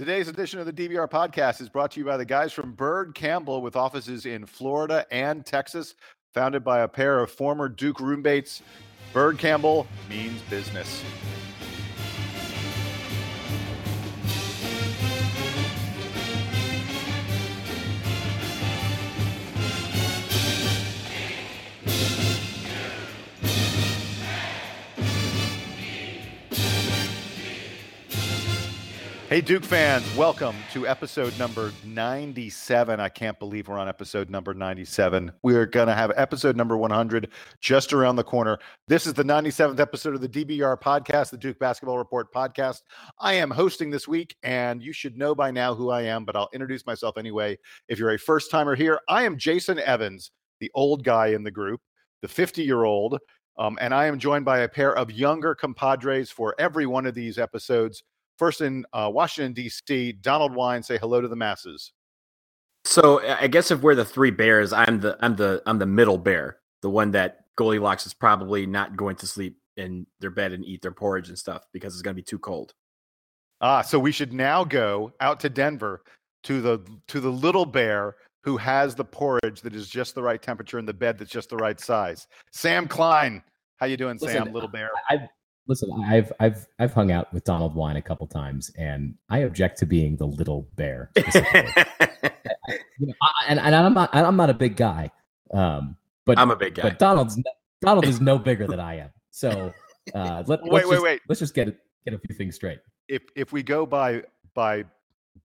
Today's edition of the DBR podcast is brought to you by the guys from Byrd Campbell with offices in Florida and Texas, founded by a pair of former Duke roommates. Byrd Campbell means business. Hey, Duke fans, welcome to episode number 97. I can't believe we're on episode number 97. We are going to have episode number 100 just around the corner. This is the 97th episode of the DBR podcast, the Duke Basketball Report podcast. I am hosting this week, and you should know by now who I am, but I'll introduce myself anyway. If you're a first timer here, I am Jason Evans, the old guy in the group, the 50 year old. Um, and I am joined by a pair of younger compadres for every one of these episodes. First in uh, Washington, D.C., Donald Wine, say hello to the masses. So I guess if we're the three bears, I'm the I'm the I'm the middle bear, the one that Goldilocks is probably not going to sleep in their bed and eat their porridge and stuff because it's going to be too cold. Ah, so we should now go out to Denver to the to the little bear who has the porridge that is just the right temperature in the bed that's just the right size. Sam Klein, how you doing, Listen, Sam? Little bear. I've listen. I've I've I've hung out with Donald Wine a couple times, and I object to being the little bear. specifically. You know, I- and, and I'm not I'm not a big guy, um, but I'm a big guy. but Donald's Donald is no bigger than I am. So uh, let, Wait, let's wait, just, wait. Let's just get get a few things straight. if if we go by by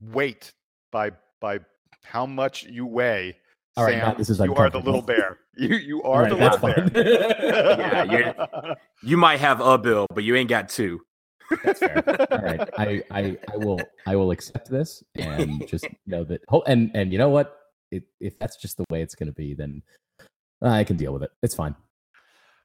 weight, by by how much you weigh, All right, Sam, now this is you are the little bear. You you are right, the that's little bear. Yeah, you might have a bill, but you ain't got two. That's fair. All right, I, I I will I will accept this and just know that. ho- And and you know what? It, if that's just the way it's going to be, then I can deal with it. It's fine.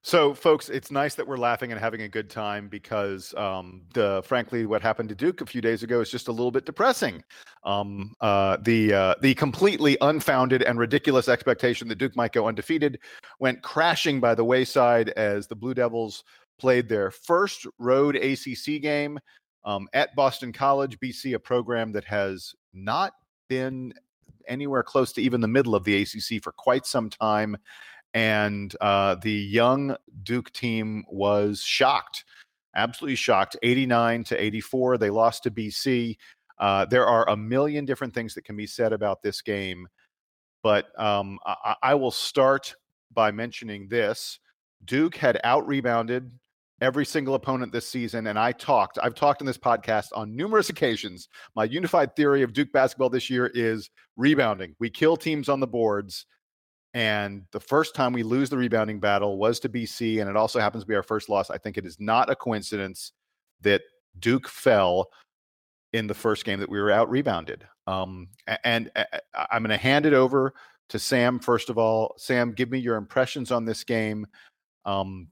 So, folks, it's nice that we're laughing and having a good time because, um, the frankly, what happened to Duke a few days ago is just a little bit depressing. Um, uh, the uh, the completely unfounded and ridiculous expectation that Duke might go undefeated went crashing by the wayside as the Blue Devils played their first road ACC game um, at Boston College, BC, a program that has not been anywhere close to even the middle of the ACC for quite some time and uh, the young Duke team was shocked, absolutely shocked. 89 to 84, they lost to BC. Uh, there are a million different things that can be said about this game, but um, I, I will start by mentioning this: Duke had out rebounded every single opponent this season, and I talked. I've talked in this podcast on numerous occasions. My unified theory of Duke basketball this year is rebounding. We kill teams on the boards. And the first time we lose the rebounding battle was to BC, and it also happens to be our first loss. I think it is not a coincidence that Duke fell in the first game that we were out rebounded. Um, and I'm going to hand it over to Sam first of all. Sam, give me your impressions on this game. Um,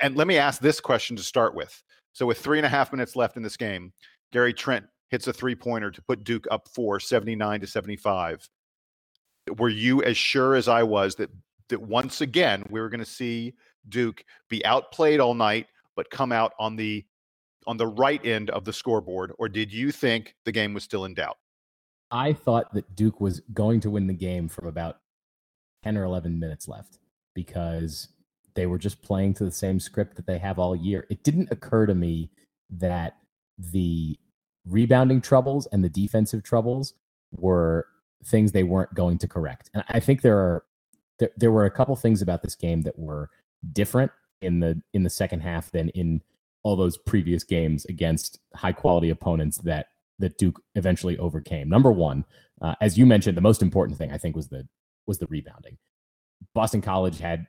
and let me ask this question to start with. So, with three and a half minutes left in this game, Gary Trent hits a three pointer to put Duke up four, 79 to 75 were you as sure as I was that that once again we were going to see Duke be outplayed all night, but come out on the on the right end of the scoreboard, or did you think the game was still in doubt? I thought that Duke was going to win the game from about 10 or 11 minutes left because they were just playing to the same script that they have all year. It didn't occur to me that the rebounding troubles and the defensive troubles were things they weren't going to correct. And I think there are there, there were a couple things about this game that were different in the in the second half than in all those previous games against high quality opponents that that Duke eventually overcame. Number one, uh, as you mentioned, the most important thing I think was the was the rebounding. Boston College had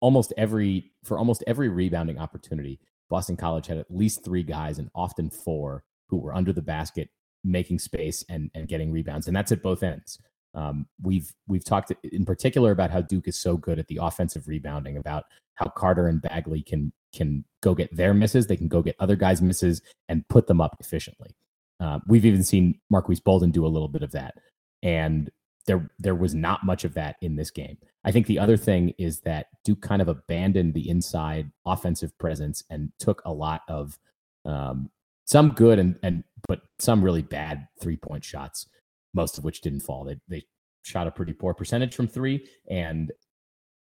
almost every for almost every rebounding opportunity. Boston College had at least three guys and often four who were under the basket making space and and getting rebounds, and that's at both ends. Um, we've we've talked in particular about how Duke is so good at the offensive rebounding, about how Carter and Bagley can can go get their misses, they can go get other guys' misses and put them up efficiently. Uh, we've even seen Marques Bolden do a little bit of that, and there there was not much of that in this game. I think the other thing is that Duke kind of abandoned the inside offensive presence and took a lot of um, some good and and but some really bad three point shots, most of which didn't fall. They they shot a pretty poor percentage from three, and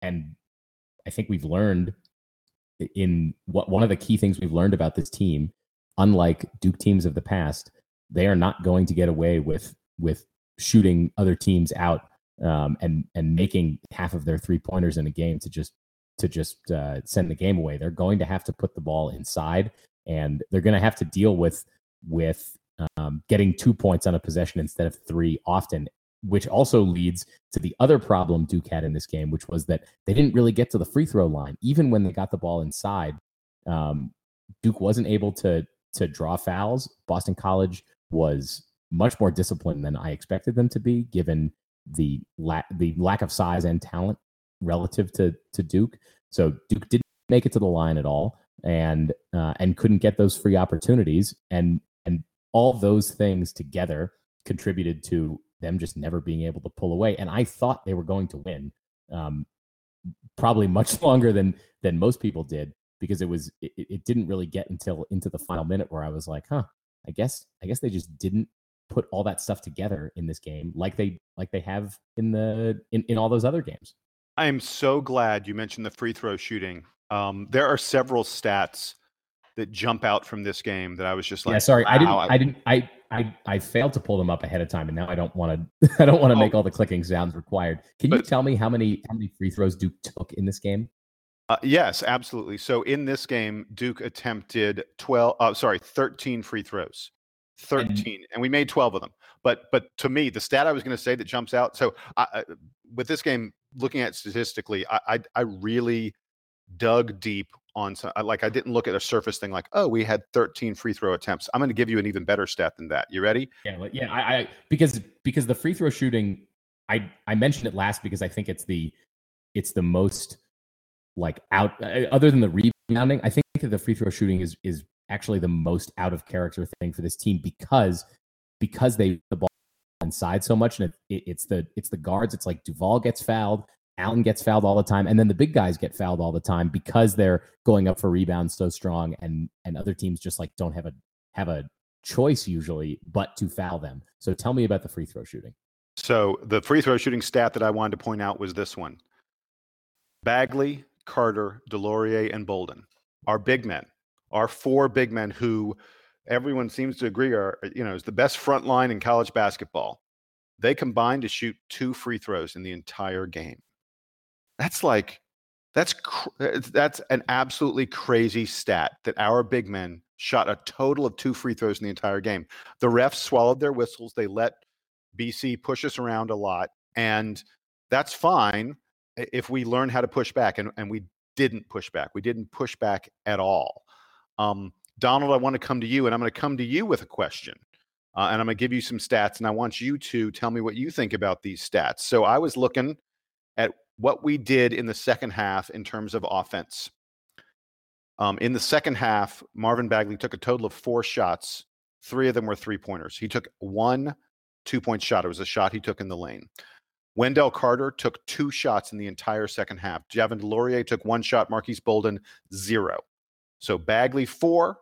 and I think we've learned in what one of the key things we've learned about this team, unlike Duke teams of the past, they are not going to get away with with shooting other teams out um, and and making half of their three pointers in a game to just to just uh, send the game away. They're going to have to put the ball inside, and they're going to have to deal with with um, getting two points on a possession instead of three often. Which also leads to the other problem Duke had in this game, which was that they didn't really get to the free throw line, even when they got the ball inside. Um, Duke wasn't able to to draw fouls. Boston College was much more disciplined than I expected them to be, given the lack the lack of size and talent relative to to Duke. So Duke didn't make it to the line at all, and uh, and couldn't get those free opportunities, and and all those things together contributed to them just never being able to pull away. And I thought they were going to win, um, probably much longer than than most people did, because it was it, it didn't really get until into the final minute where I was like, huh, I guess I guess they just didn't put all that stuff together in this game like they like they have in the in, in all those other games. I am so glad you mentioned the free throw shooting. Um, there are several stats that jump out from this game that I was just like, yeah, sorry, wow. I didn't, I didn't, I, I, I failed to pull them up ahead of time, and now I don't want to, I don't want to oh. make all the clicking sounds required. Can but, you tell me how many, how many free throws Duke took in this game? Uh, yes, absolutely. So in this game, Duke attempted twelve, uh, sorry, thirteen free throws. 13 and, and we made 12 of them but but to me the stat i was going to say that jumps out so I, with this game looking at statistically I, I, I really dug deep on some like i didn't look at a surface thing like oh we had 13 free throw attempts. I'm going to give you an even better stat than that. You ready? Yeah yeah I, I because because the free throw shooting i i mentioned it last because i think it's the it's the most like out uh, other than the rebounding i think that the free throw shooting is is actually the most out of character thing for this team because because they the ball inside so much and it, it, it's the it's the guards. It's like Duval gets fouled Allen gets fouled all the time and then the big guys get fouled all the time because they're going up for rebounds so strong and and other teams just like don't have a have a choice usually but to foul them so tell me about the free throw shooting so the free throw shooting stat that I wanted to point out was this one Bagley Carter DeLaurier and Bolden are big men are four big men who everyone seems to agree are you know is the best front line in college basketball. They combined to shoot two free throws in the entire game. That's like that's cr- that's an absolutely crazy stat that our big men shot a total of two free throws in the entire game. The refs swallowed their whistles. They let BC push us around a lot, and that's fine if we learn how to push back. And, and we didn't push back. We didn't push back at all. Um, Donald, I want to come to you, and I'm going to come to you with a question. Uh, and I'm going to give you some stats, and I want you to tell me what you think about these stats. So I was looking at what we did in the second half in terms of offense. Um, in the second half, Marvin Bagley took a total of four shots. Three of them were three pointers. He took one two point shot. It was a shot he took in the lane. Wendell Carter took two shots in the entire second half. Javin DeLaurier took one shot. Marques Bolden, zero. So Bagley four,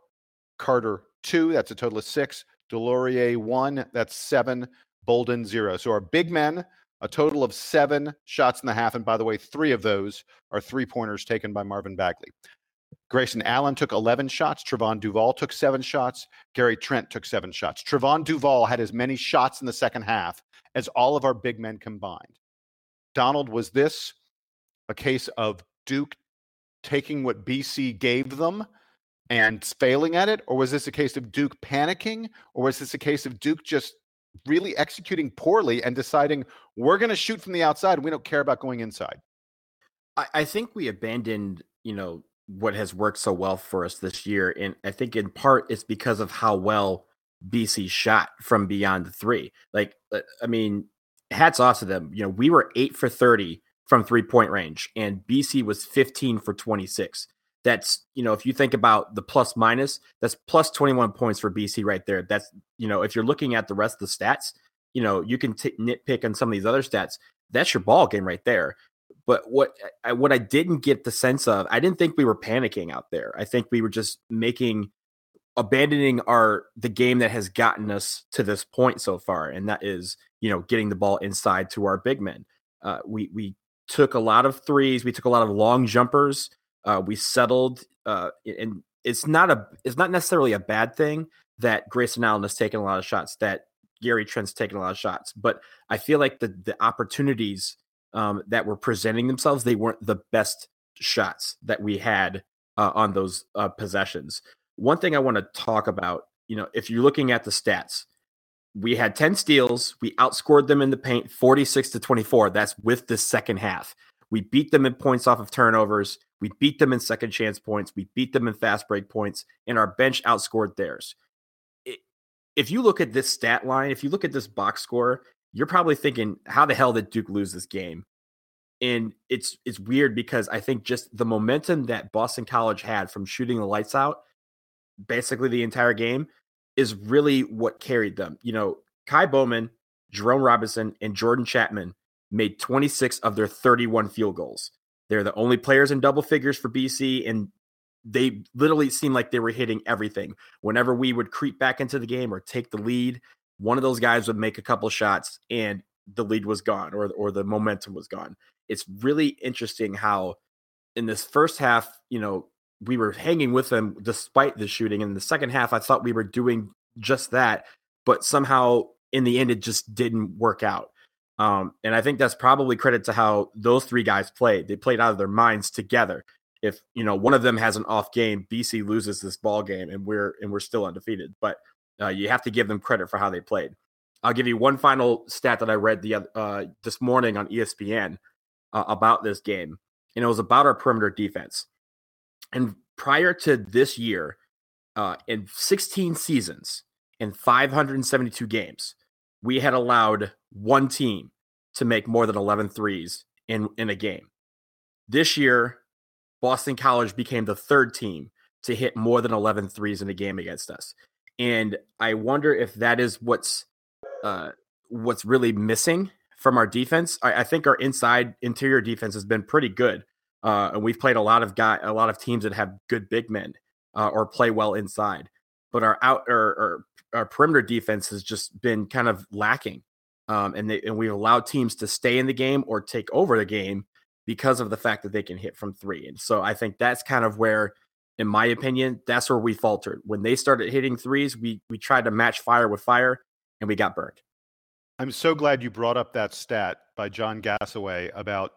Carter two, that's a total of six. DeLaurier one, that's seven. Bolden zero. So our big men, a total of seven shots in the half. And by the way, three of those are three pointers taken by Marvin Bagley. Grayson Allen took 11 shots. Trevon Duval took seven shots. Gary Trent took seven shots. Trevon Duval had as many shots in the second half as all of our big men combined. Donald, was this a case of Duke taking what BC gave them and failing at it? Or was this a case of Duke panicking? Or was this a case of Duke just really executing poorly and deciding we're going to shoot from the outside we don't care about going inside? I, I think we abandoned, you know, what has worked so well for us this year. And I think in part it's because of how well BC shot from beyond the three. Like, uh, I mean, hats off to them. You know, we were eight for 30 from three point range, and BC was 15 for 26. That's, you know, if you think about the plus minus, that's plus 21 points for BC right there. That's, you know, if you're looking at the rest of the stats, you know, you can t- nitpick on some of these other stats. That's your ball game right there. But what I, what I didn't get the sense of, I didn't think we were panicking out there. I think we were just making abandoning our the game that has gotten us to this point so far, and that is you know getting the ball inside to our big men. Uh, we we took a lot of threes, we took a lot of long jumpers. Uh, we settled, uh, and it's not a it's not necessarily a bad thing that Grayson Allen has taken a lot of shots, that Gary Trent's taken a lot of shots, but I feel like the the opportunities um, that were presenting themselves, they weren't the best shots that we had uh, on those uh, possessions. One thing I want to talk about, you know, if you're looking at the stats, we had 10 steals. We outscored them in the paint 46 to 24. That's with the second half. We beat them in points off of turnovers. We beat them in second chance points. We beat them in fast break points, and our bench outscored theirs. If you look at this stat line, if you look at this box score, you're probably thinking, how the hell did Duke lose this game? And it's it's weird because I think just the momentum that Boston College had from shooting the lights out basically the entire game is really what carried them. You know, Ky Bowman, Jerome Robinson, and Jordan Chatman made 26 of their 31 field goals. They're the only players in double figures for BC, and they literally seemed like they were hitting everything. Whenever we would creep back into the game or take the lead, one of those guys would make a couple shots and the lead was gone or, or the momentum was gone. It's really interesting how in this first half, you know, we were hanging with them despite the shooting. In the second half, I thought we were doing just that, but somehow in the end, it just didn't work out. Um, and I think that's probably credit to how those three guys played. They played out of their minds together. If you know one of them has an off game, BC loses this ball game, and we're and we're still undefeated. But uh, you have to give them credit for how they played. I'll give you one final stat that I read the uh, this morning on ESPN uh, about this game, and it was about our perimeter defense. And prior to this year, uh, in 16 seasons in 572 games, we had allowed one team to make more than 11 threes in, in a game. This year, Boston College became the third team to hit more than 11 threes in a game against us. And I wonder if that is what's uh, what's really missing from our defense. I, I think our inside interior defense has been pretty good. Uh, and we've played a lot of guy, a lot of teams that have good big men uh, or play well inside. But our out or, or, our perimeter defense has just been kind of lacking, um, and they, and we've allowed teams to stay in the game or take over the game because of the fact that they can hit from three. And so I think that's kind of where, in my opinion, that's where we faltered when they started hitting threes. We we tried to match fire with fire, and we got burned. I'm so glad you brought up that stat by John Gasaway about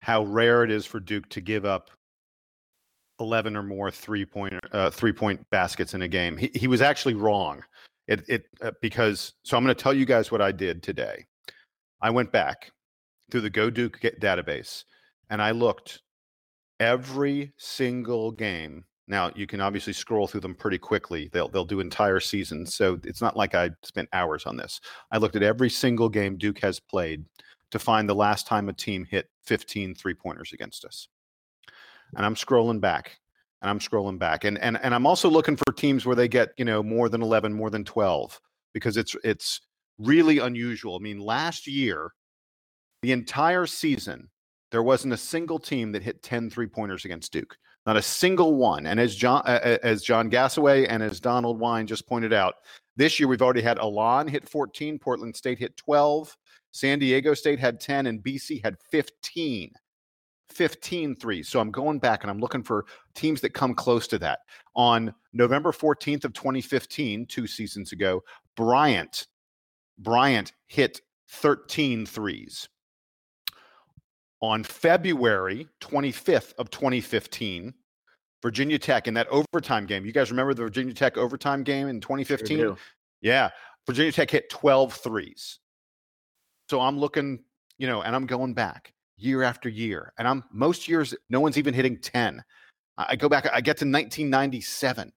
how rare it is for Duke to give up 11 or more three point uh, three point baskets in a game. He, he was actually wrong. It, it uh, because so I'm going to tell you guys what I did today. I went back through the Go Duke database and I looked every single game. Now you can obviously scroll through them pretty quickly. They'll they'll do entire seasons, so it's not like I spent hours on this. I looked at every single game Duke has played to find the last time a team hit 15 three pointers against us. And I'm scrolling back and I'm scrolling back. And, and, and I'm also looking for teams where they get, you know, more than 11, more than 12, because it's, it's really unusual. I mean, last year, the entire season, there wasn't a single team that hit 10 three pointers against Duke. Not a single one. And as John, as John Gasaway and as Donald Wine just pointed out, this year we've already had Elon hit 14, Portland State hit 12, San Diego State had 10 and BC had 15. 15 threes. So I'm going back and I'm looking for teams that come close to that. On November 14th of 2015, two seasons ago, Bryant Bryant hit 13 threes. On February 25th of 2015, Virginia Tech in that overtime game. You guys remember the Virginia Tech overtime game in 2015? Sure yeah. Virginia Tech hit 12 threes. So I'm looking, you know, and I'm going back year after year. And I'm most years, no one's even hitting 10. I go back, I get to 1997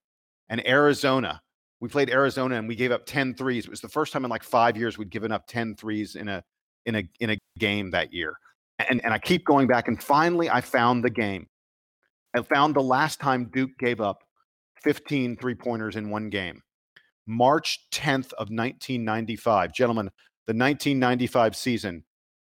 and Arizona. We played Arizona and we gave up 10 threes. It was the first time in like five years we'd given up 10 threes in a in a in a game that year. And and I keep going back and finally I found the game. I found the last time Duke gave up 15 three pointers in one game. March 10th of 1995. Gentlemen, the 1995 season,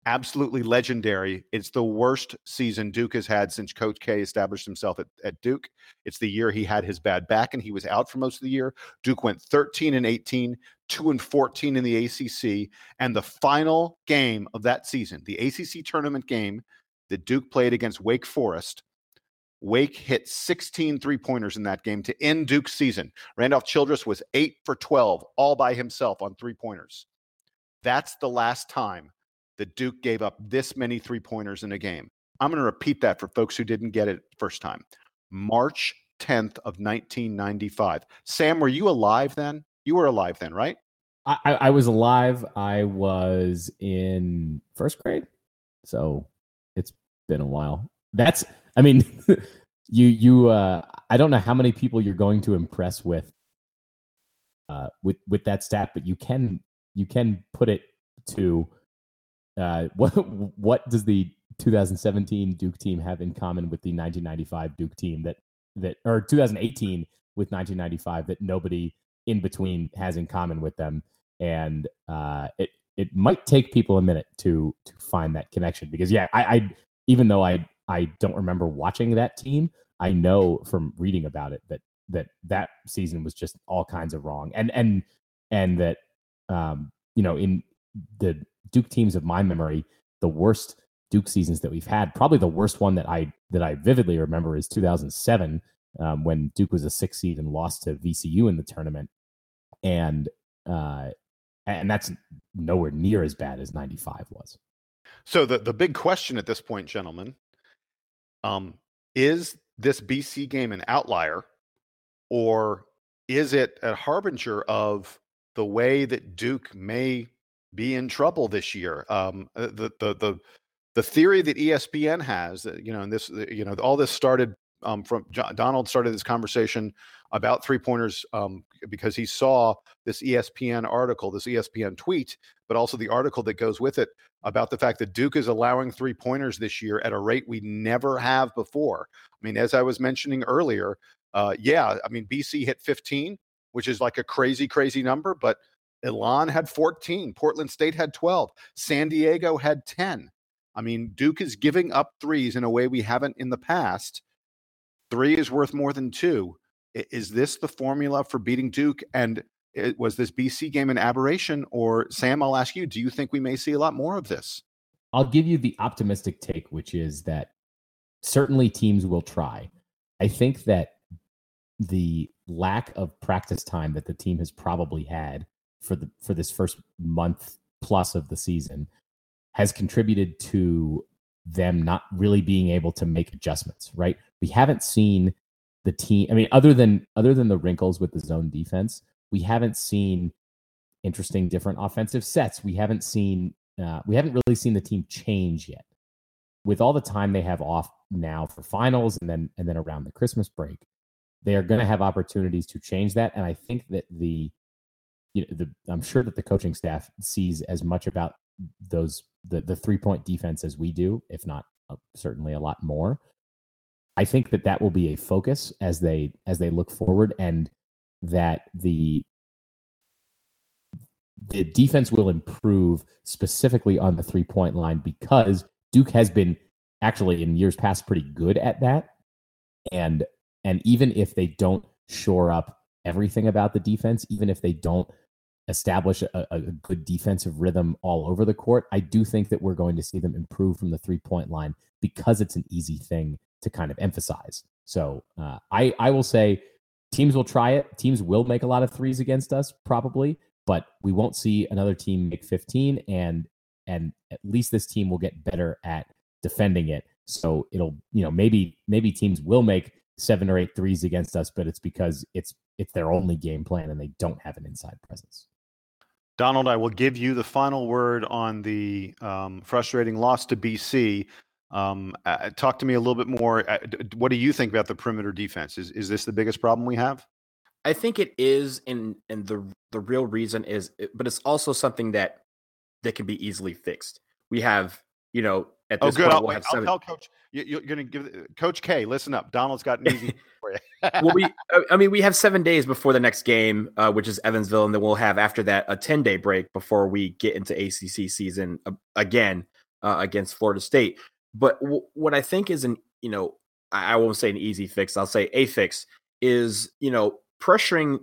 absolutely legendary. It's the worst season Duke has had since Coach K established himself at, at Duke. It's the year he had his bad back and he was out for most of the year. Duke went 13 and 18, 2 and 14 in the ACC. And the final game of that season, the ACC tournament game that Duke played against Wake Forest, Wake hit 16 three pointers in that game to end Duke's season. Randolph Childress was 8 for 12, all by himself on three pointers. That's the last time that Duke gave up this many three pointers in a game. I'm going to repeat that for folks who didn't get it first time. March 10th of 1995. Sam, were you alive then? You were alive then, right? I, I was alive. I was in first grade, so it's been a while. That's, I mean, you you. uh I don't know how many people you're going to impress with, uh, with with that stat, but you can you can put it to uh, what what does the 2017 Duke team have in common with the 1995 Duke team that that or 2018 with 1995 that nobody in between has in common with them? And uh, it it might take people a minute to to find that connection because yeah, I, I even though I I don't remember watching that team, I know from reading about it that that that season was just all kinds of wrong and and and that um you know in the Duke teams of my memory, the worst Duke seasons that we've had, probably the worst one that I that I vividly remember is 2007 um, when Duke was a six seed and lost to VCU in the tournament, and uh, and that's nowhere near as bad as 95 was. So the the big question at this point, gentlemen, um, is this BC game an outlier, or is it a harbinger of the way that Duke may be in trouble this year. Um, uh, the the the the theory that ESPN has, you know, and this, you know, all this started um, from John, Donald started this conversation about three pointers um, because he saw this ESPN article, this ESPN tweet, but also the article that goes with it about the fact that Duke is allowing three pointers this year at a rate we never have before. I mean, as I was mentioning earlier, uh, yeah, I mean, BC hit 15, which is like a crazy, crazy number, but Elon had 14. Portland State had 12. San Diego had 10. I mean, Duke is giving up threes in a way we haven't in the past. Three is worth more than two. Is this the formula for beating Duke? And it, was this BC game an aberration? Or, Sam, I'll ask you, do you think we may see a lot more of this? I'll give you the optimistic take, which is that certainly teams will try. I think that the lack of practice time that the team has probably had for the for this first month plus of the season has contributed to them not really being able to make adjustments right? We haven't seen the team i mean other than other than the wrinkles with the zone defense we haven't seen interesting different offensive sets. We haven't seen uh, we haven't really seen the team change yet. With all the time they have off now for finals and then and then around the christmas break they are going to have opportunities to change that. And i think that the you know, the, I'm sure that the coaching staff sees as much about those the the three point defense as we do, if not uh, certainly a lot more. I think that that will be a focus as they as they look forward, and that the the defense will improve specifically on the three point line because Duke has been actually in years past pretty good at that, and and even if they don't shore up everything about the defense, even if they don't establish a, a, good defensive rhythm all over the court, I do think that we're going to see them improve from the three point line because it's an easy thing to kind of emphasize. So uh, I I will say teams will try it. Teams will make a lot of threes against us probably, but we won't see another team make 15 and and at least this team will get better at defending it. So it'll, you know, maybe maybe teams will make seven or eight threes against us, but it's because it's it's their only game plan and they don't have an inside presence. Donald, I will give you the final word on the um, frustrating loss to BC. Um, uh, talk to me a little bit more. Uh, what do you think about the perimeter defense? Is is this the biggest problem we have? I think it is, and and the the real reason is, but it's also something that that can be easily fixed. We have, you know, at oh, this oh, good. point, I'll, we'll have I'll seven. tell Coach. You, are going to give Coach K. Listen up. Donald's got an easy for you. well, we, I mean, we have seven days before the next game, uh, which is Evansville, and then we'll have after that a ten day break before we get into ACC season uh, again. uh, against Florida State. But w- what I think is an you know I, I won't say an easy fix. I'll say a fix is you know pressuring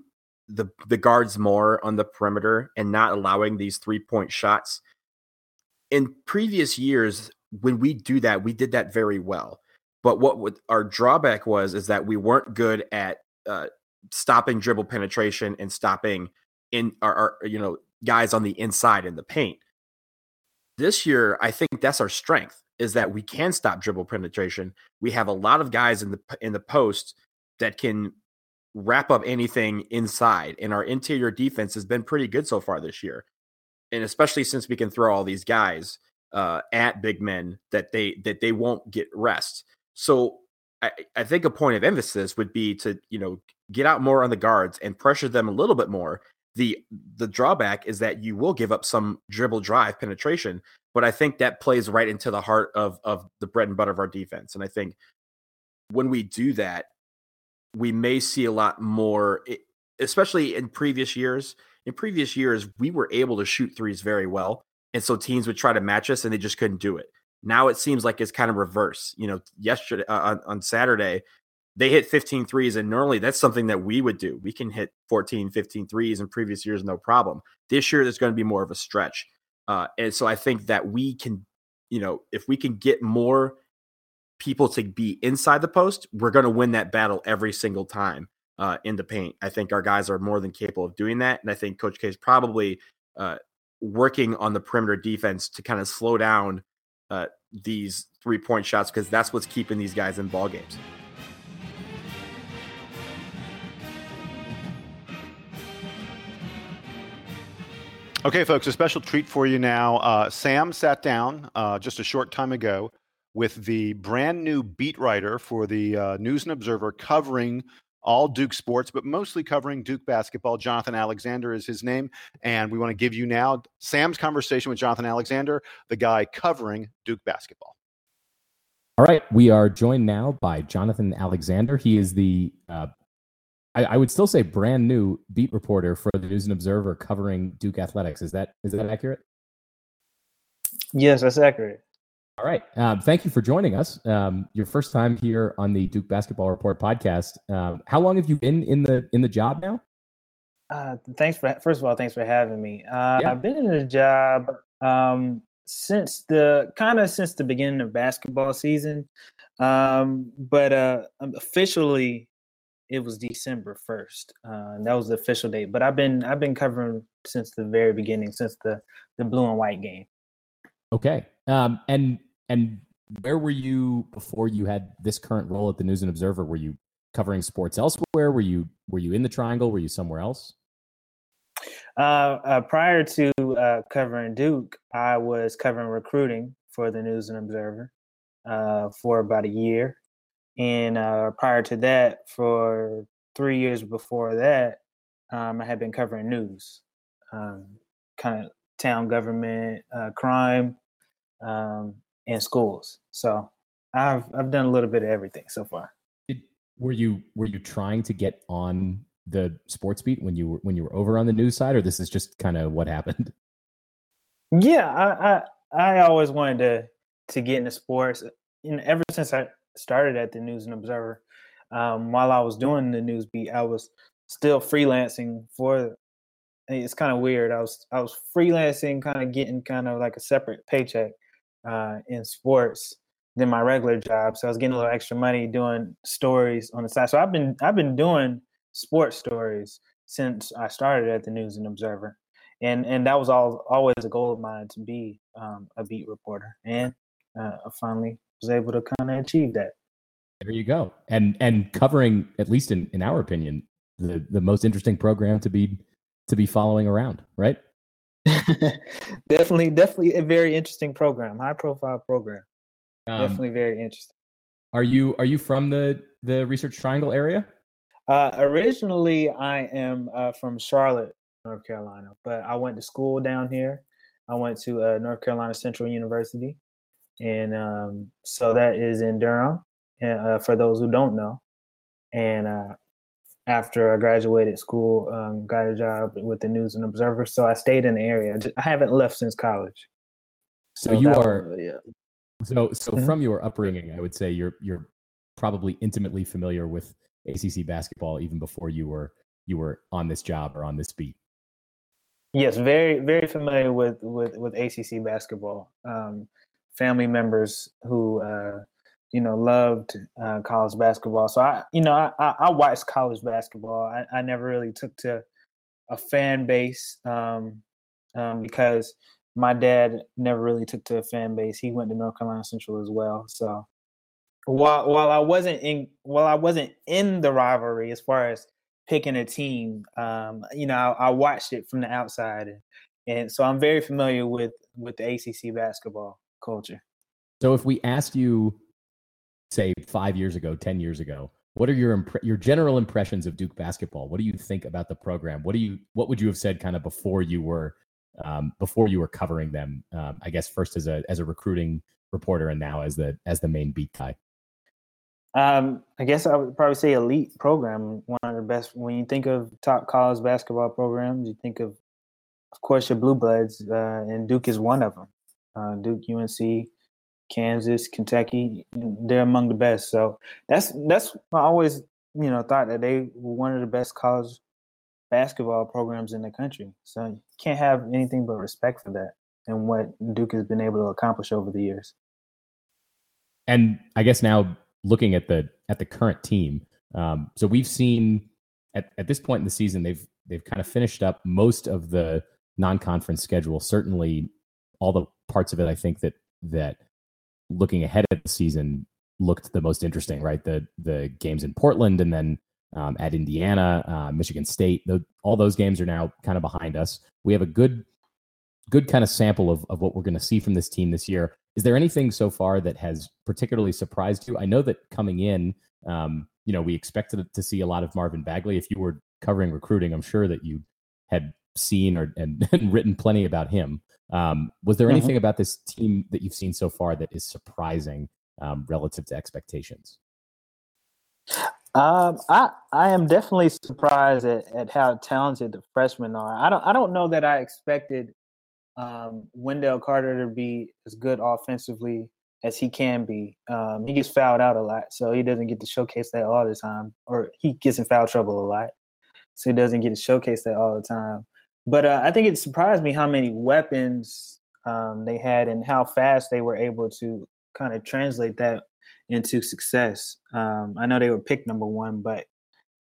the the guards more on the perimeter and not allowing these three point shots. In previous years, when we do that, we did that very well. But what would, our drawback was is that we weren't good at uh, stopping dribble penetration and stopping in our, our you know guys on the inside in the paint. This year, I think that's our strength is that we can stop dribble penetration. We have a lot of guys in the in the post that can wrap up anything inside, and our interior defense has been pretty good so far this year. And especially since we can throw all these guys uh, at big men that they that they won't get rest. So I, I think a point of emphasis would be to you know get out more on the guards and pressure them a little bit more the the drawback is that you will give up some dribble drive penetration, but I think that plays right into the heart of of the bread and butter of our defense. And I think when we do that, we may see a lot more, especially in previous years. In previous years, we were able to shoot threes very well, and so teams would try to match us, and they just couldn't do it. Now it seems like it's kind of reverse. You know, yesterday uh, on, on Saturday, they hit 15 threes and normally that's something that we would do we can hit 14 15 threes in previous years no problem this year there's going to be more of a stretch uh, and so i think that we can you know if we can get more people to be inside the post we're going to win that battle every single time uh, in the paint i think our guys are more than capable of doing that and i think coach k is probably uh, working on the perimeter defense to kind of slow down uh, these three point shots because that's what's keeping these guys in ball games Okay, folks, a special treat for you now. Uh, Sam sat down uh, just a short time ago with the brand new beat writer for the uh, News and Observer covering all Duke sports, but mostly covering Duke basketball. Jonathan Alexander is his name. And we want to give you now Sam's conversation with Jonathan Alexander, the guy covering Duke basketball. All right. We are joined now by Jonathan Alexander. He is the uh, I, I, would still say brand new beat reporter for the News and Observer covering Duke athletics. Is that is that accurate? Yes, that's accurate. All right. Um, thank you for joining us. Um, your first time here on the Duke Basketball Report podcast. Um, how long have you been in the in the job now? Uh, thanks for first of all, thanks for having me. Uh, yeah. I've been in the job um, since the kind of since the beginning of basketball season, um, but uh, officially it was December first. Uh, that was the official date. But I've been I've been covering since the very beginning, since the the blue and white game. Okay. Um, and and where were you before you had this current role at the News and Observer? Were you covering sports elsewhere? Were you were you in the Triangle? Were you somewhere else? Uh, uh, prior to uh, covering Duke, I was covering recruiting for the News and Observer uh, for about a year, and uh, prior to that, for three years before that, um, I had been covering news, um, kind of town government, uh, crime, um, and schools. So I've I've done a little bit of everything so far. Did, were you were you trying to get on the sports beat when you were when you were over on the news side, or this is just kind of what happened? Yeah, I, I I always wanted to to get into sports. Know, ever since I started at the News and Observer. Um, while I was doing the news beat, I was still freelancing for. It's kind of weird. I was I was freelancing, kind of getting kind of like a separate paycheck uh, in sports than my regular job. So I was getting a little extra money doing stories on the side. So I've been I've been doing sports stories since I started at the News and Observer, and and that was all always a goal of mine to be um, a beat reporter. And uh, I finally was able to kind of achieve that. There you go. And and covering, at least in, in our opinion, the, the most interesting program to be to be following around, right? definitely, definitely a very interesting program, high profile program. Um, definitely very interesting. Are you are you from the the Research Triangle area? Uh, originally, I am uh, from Charlotte, North Carolina, but I went to school down here. I went to uh, North Carolina Central University, and um, so that is in Durham. Uh, for those who don't know, and uh, after I graduated school, um, got a job with the News and Observer. So I stayed in the area. I haven't left since college. So, you are was- yeah. so so Mhm. from your upbringing, I would say you're you're probably intimately familiar with ACC basketball even before you were you were on this job or on this beat. Yes, very very familiar with with with ACC basketball. Um, family members who uh, you know loved uh, college basketball. So I you know I I, I watched college basketball. I, I never really took to a fan base um, um, because my dad never really took to a fan base. He went to North Carolina Central as well. So while while I wasn't in while I wasn't in the rivalry as far as picking a team, um, you know, I, I watched it from the outside, and, and so I'm very familiar with with the ACC basketball culture. So if we asked you, say five years ago, ten years ago, what are your impre- your general impressions of Duke basketball? What do you think about the program? What do you what would you have said kind of before you were um, before you were covering them? Um, I guess first as a as a recruiting reporter and now as the as the main beat guy. Um, I guess I would probably say elite program, one of the best. When you think of top college basketball programs, you think of, of course, your blue bloods, uh, and Duke is one of them. Uh, Duke, UNC, Kansas, Kentucky, they're among the best. So that's that's I always you know thought that they were one of the best college basketball programs in the country. So you can't have anything but respect for that and what Duke has been able to accomplish over the years. And I guess now looking at the at the current team, um, so we've seen at, at this point in the season they've they've kind of finished up most of the non-conference schedule. Certainly, all the parts of it I think that that looking ahead at the season looked the most interesting. Right, the the games in Portland and then um, at Indiana, uh, Michigan State. The, all those games are now kind of behind us. We have a good good kind of sample of, of what we're going to see from this team this year. Is there anything so far that has particularly surprised you? I know that coming in, um, you know, we expected to see a lot of Marvin Bagley. If you were covering recruiting, I'm sure that you had seen or and, and written plenty about him. Um, was there Mhm. anything about this team that you've seen so far that is surprising um, relative to expectations? Um, I I am definitely surprised at, at how talented the freshmen are. I don't I don't know that I expected um, Wendell Carter to be as good offensively as he can be. Um, he gets fouled out a lot, so he doesn't get to showcase that all the time, or he gets in foul trouble a lot, so he doesn't get to showcase that all the time. But uh, I think it surprised me how many weapons um, they had and how fast they were able to kind of translate that into success. Um, I know they were picked number one, but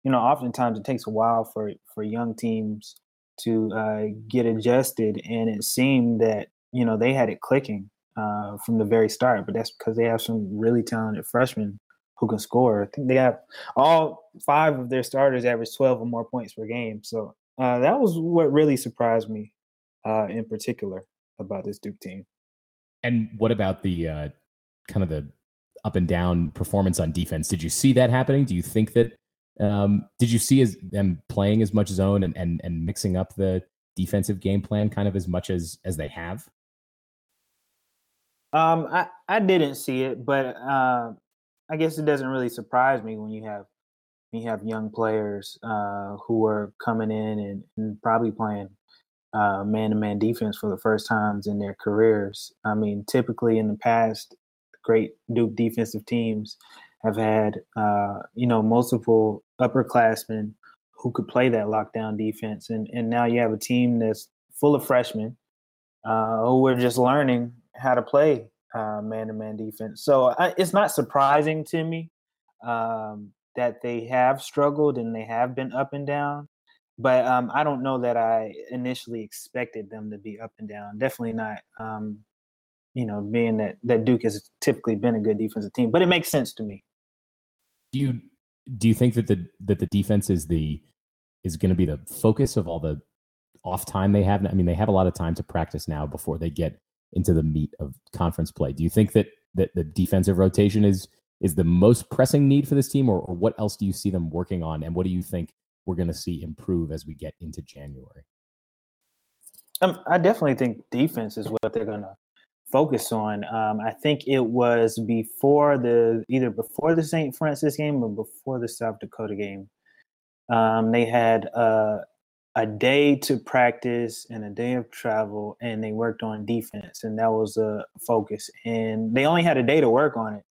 you know, oftentimes it takes a while for for young teams to uh, get adjusted, and it seemed that you know they had it clicking uh, from the very start. But that's because they have some really talented freshmen who can score. I think they have all five of their starters average twelve or more points per game. So uh, that was what really surprised me uh, in particular about this Duke team. And what about the uh, kind of the up and down performance on defense? Did you see that happening? Do you think that um, did you see as them playing as much zone and, and and mixing up the defensive game plan kind of as much as as they have? Um, I I didn't see it, but uh, I guess it doesn't really surprise me when you have you have young players uh, who are coming in and, and probably playing man to man defense for the first times in their careers. I mean, typically in the past, great Duke defensive teams have had uh, you know multiple upperclassmen who could play that lockdown defense, and and now you have a team that's full of freshmen uh, who are just learning how to play man to man defense. So I, it's not surprising to me um, that they have struggled and they have been up and down. But um, I don't know that I initially expected them to be up and down. Definitely not. Um, you know, being that that Duke has typically been a good defensive team, but it makes sense to me. Do you do you think that the that the defense is the is going to be the focus of all the off time they have? I mean, they have a lot of time to practice now before they get into the meat of conference play. Do you think that that the defensive rotation is is the most pressing need for this team, or, or what else do you see them working on, and what do you think we're going to see improve as we get into January? Um, I definitely think defense is what they're going to focus on. Um, I think it was before the either before the St. Francis game or before the South Dakota game. Um, they had uh, a day to practice and a day of travel, and they worked on defense, and that was a focus. And they only had a day to work on it,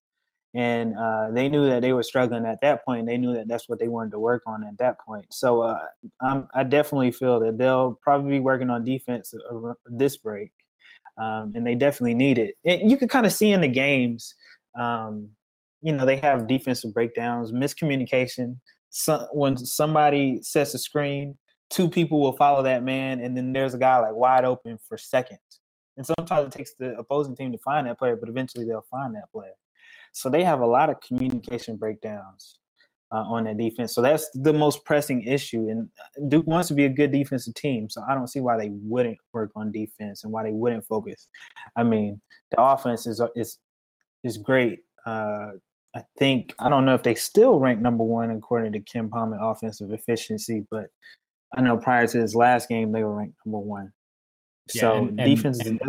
and uh, they knew that they were struggling at that point. They knew that that's what they wanted to work on at that point. So uh, i definitely feel that they'll probably be working on defense this break, um, and they definitely need it. And you can kind of see in the games. Um, you know they have defensive breakdowns, miscommunication. So, when somebody sets a screen, two people will follow that man, and then there's a guy like wide open for seconds. And sometimes it takes the opposing team to find that player, but eventually they'll find that player. So they have a lot of communication breakdowns uh, on their defense. So that's the most pressing issue. And Duke wants to be a good defensive team, so I don't see why they wouldn't work on defense and why they wouldn't focus. I mean, the offense is is is great. Uh, I think I don't know if they still rank number one according to KenPom offensive efficiency, but I know prior to this last game they were ranked number one. Yeah, so and, and, defense and,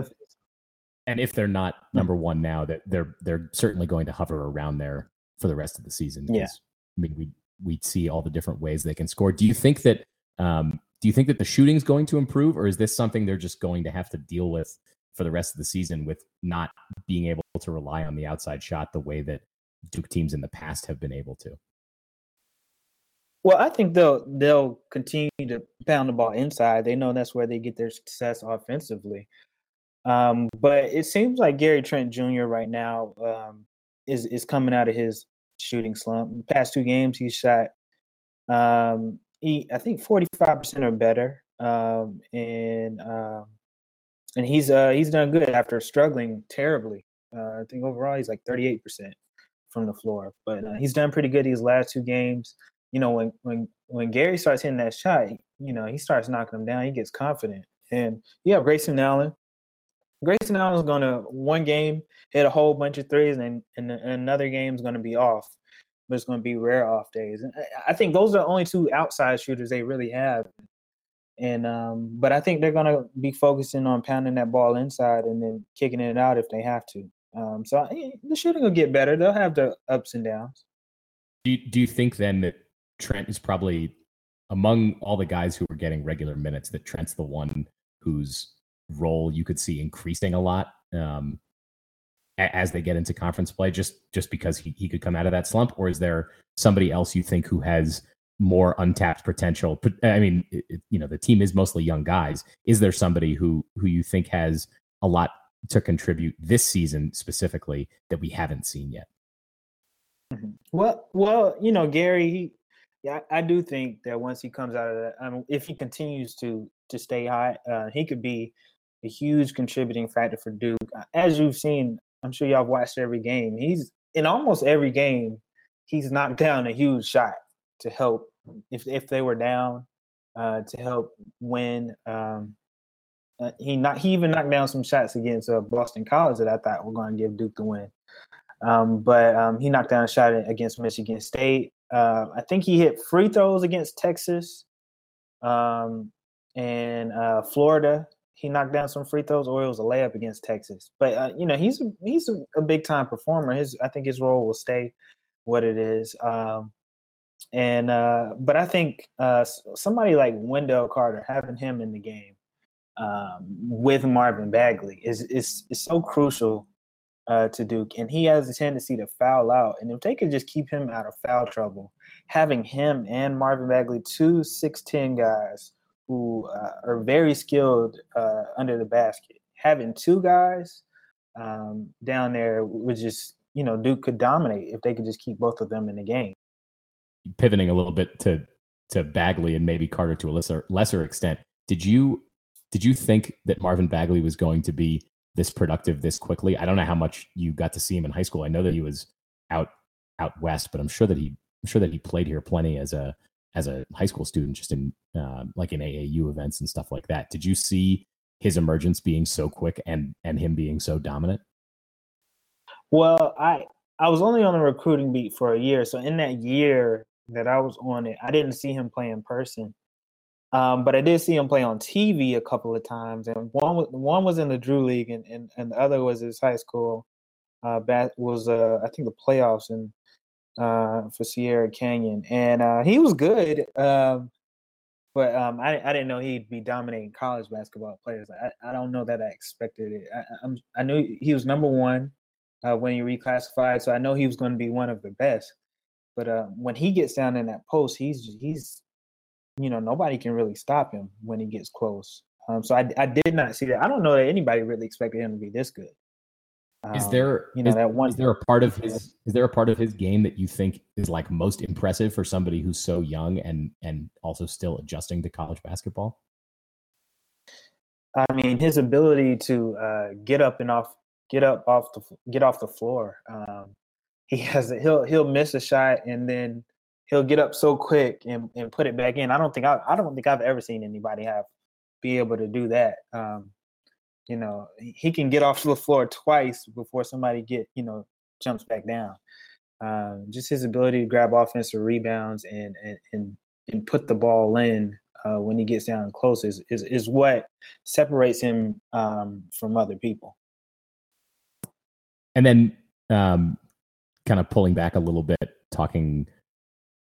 and if they're not number one now, that they're they're certainly going to hover around there for the rest of the season. Yeah, I mean we we see all the different ways they can score. Do you think that um, do you think that the shooting's going to improve, or is this something they're just going to have to deal with for the rest of the season with not being able to rely on the outside shot the way that Duke teams in the past have been able to? Well, I think they'll they'll continue to pound the ball inside. They know that's where they get their success offensively. Um, but it seems like Gary Trent Jr. right now um, is is coming out of his shooting slump. Past two games, he shot um, he I think forty five percent or better, um, and um, and he's uh, he's done good after struggling terribly. Uh, I think overall he's like thirty eight percent from the floor. But uh, he's done pretty good these last two games. You know, when when when Gary starts hitting that shot, you know, he starts knocking them down. He gets confident. And you have Grayson Allen. Grayson Allen is going to one game hit a whole bunch of threes, and, and another game is going to be off. But it's going to be rare off days. And I think those are the only two outside shooters they really have. And um, but I think they're going to be focusing on pounding that ball inside and then kicking it out if they have to. Um, so the shooting will get better. They'll have the ups and downs. Do you, do you think then that Trent is probably among all the guys who are getting regular minutes that Trent's the one whose role you could see increasing a lot um, as they get into conference play, just just because he, he could come out of that slump, or is there somebody else you think who has more untapped potential? I mean, it, you know, the team is mostly young guys. Is there somebody who who you think has a lot to contribute this season specifically that we haven't seen yet? Mm-hmm. Well, well, you know, Gary, he, yeah, I do think that once he comes out of that, I mean, if he continues to to stay high, uh, he could be a huge contributing factor for Duke. Uh, as you've seen, I'm sure y'all have watched every game. He's in almost every game, he's knocked down a huge shot to help if if they were down, uh, to help win. Um, uh, he not he even knocked down some shots against uh, Boston College that I thought were going to give Duke the win. Um, but um, he knocked down a shot against Michigan State. Uh, I think he hit free throws against Texas um, and uh, Florida. He knocked down some free throws, or it was a layup against Texas. But uh, you know, he's a, he's a, a, big time performer. His I think his role will stay what it is. Um, and uh, but I think somebody like Wendell Carter having him in the game um, with Marvin Bagley is is is so crucial uh, to Duke, and he has a tendency to foul out. And if they could just keep him out of foul trouble, having him and Marvin Bagley, two six ten guys who uh, are very skilled uh, under the basket, having two guys um, down there would just you know Duke could dominate if they could just keep both of them in the game. Pivoting a little bit to to Bagley and maybe Carter to a lesser lesser extent, did you did you think that Marvin Bagley was going to be this productive this quickly? I don't know how much you got to see him in high school. I know that he was out out west, but I'm sure that he I'm sure that he played here plenty as a as a high school student, just in uh, like in AAU events and stuff like that. Did you see his emergence being so quick and and him being so dominant? Well, I I was only on the recruiting beat for a year, so in that year that I was on it, I didn't see him play in person. Um, but I did see him play on TV a couple of times, and one was, one was in the Drew League, and, and, and the other was his high school. Uh, bat was uh, I think the playoffs and uh, for Sierra Canyon, and uh, he was good. Um, but um, I I didn't know he'd be dominating college basketball players. I, I don't know that I expected it. I I'm, I knew he was number one uh, when he reclassified, so I know he was going to be one of the best. But uh, when he gets down in that post, he's he's you know nobody can really stop him when he gets close. Um, so I I did not see that. I don't know that anybody really expected him to be this good. Um, is there you know is, that one? Is there a part of his is there a part of his game that you think is like most impressive for somebody who's so young and and also still adjusting to college basketball? I mean, his ability to uh, get up and off, get up off the get off the floor. Um, he has a, he'll he'll miss a shot and then he'll get up so quick and, and put it back in. I don't think I I don't think I've ever seen anybody have be able to do that. Um, you know, he can get off the floor twice before somebody get you know jumps back down. Um, just his ability to grab offensive rebounds and and and, and put the ball in uh, when he gets down close is is, is what separates him um, from other people. And then, um, kind of pulling back a little bit, talking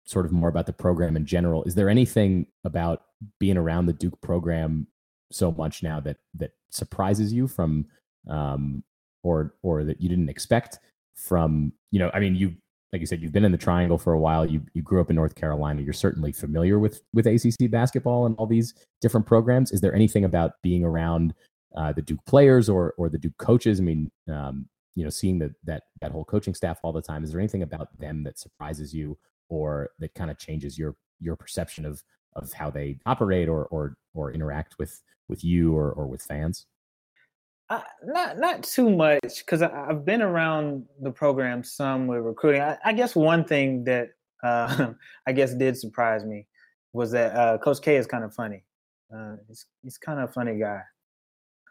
sort of more about the program in general. Is there anything about being around the Duke program so much now that that surprises you from um, or or that you didn't expect from you know i mean you like you said you've been in the triangle for a while. You you grew up in north carolina. You're certainly familiar with with acc basketball and all these different programs. Is there anything about being around uh, the duke players or or the duke coaches? I mean um, you know seeing the, that that whole coaching staff all the time is there anything about them that surprises you or that kind of changes your your perception of of how they operate or or or interact with with you or or with fans? Uh, not not too much because I've been around the program some with recruiting. I, I guess one thing that uh, I guess did surprise me was that uh, Coach K is kind of funny. Uh, he's he's kind of a funny guy.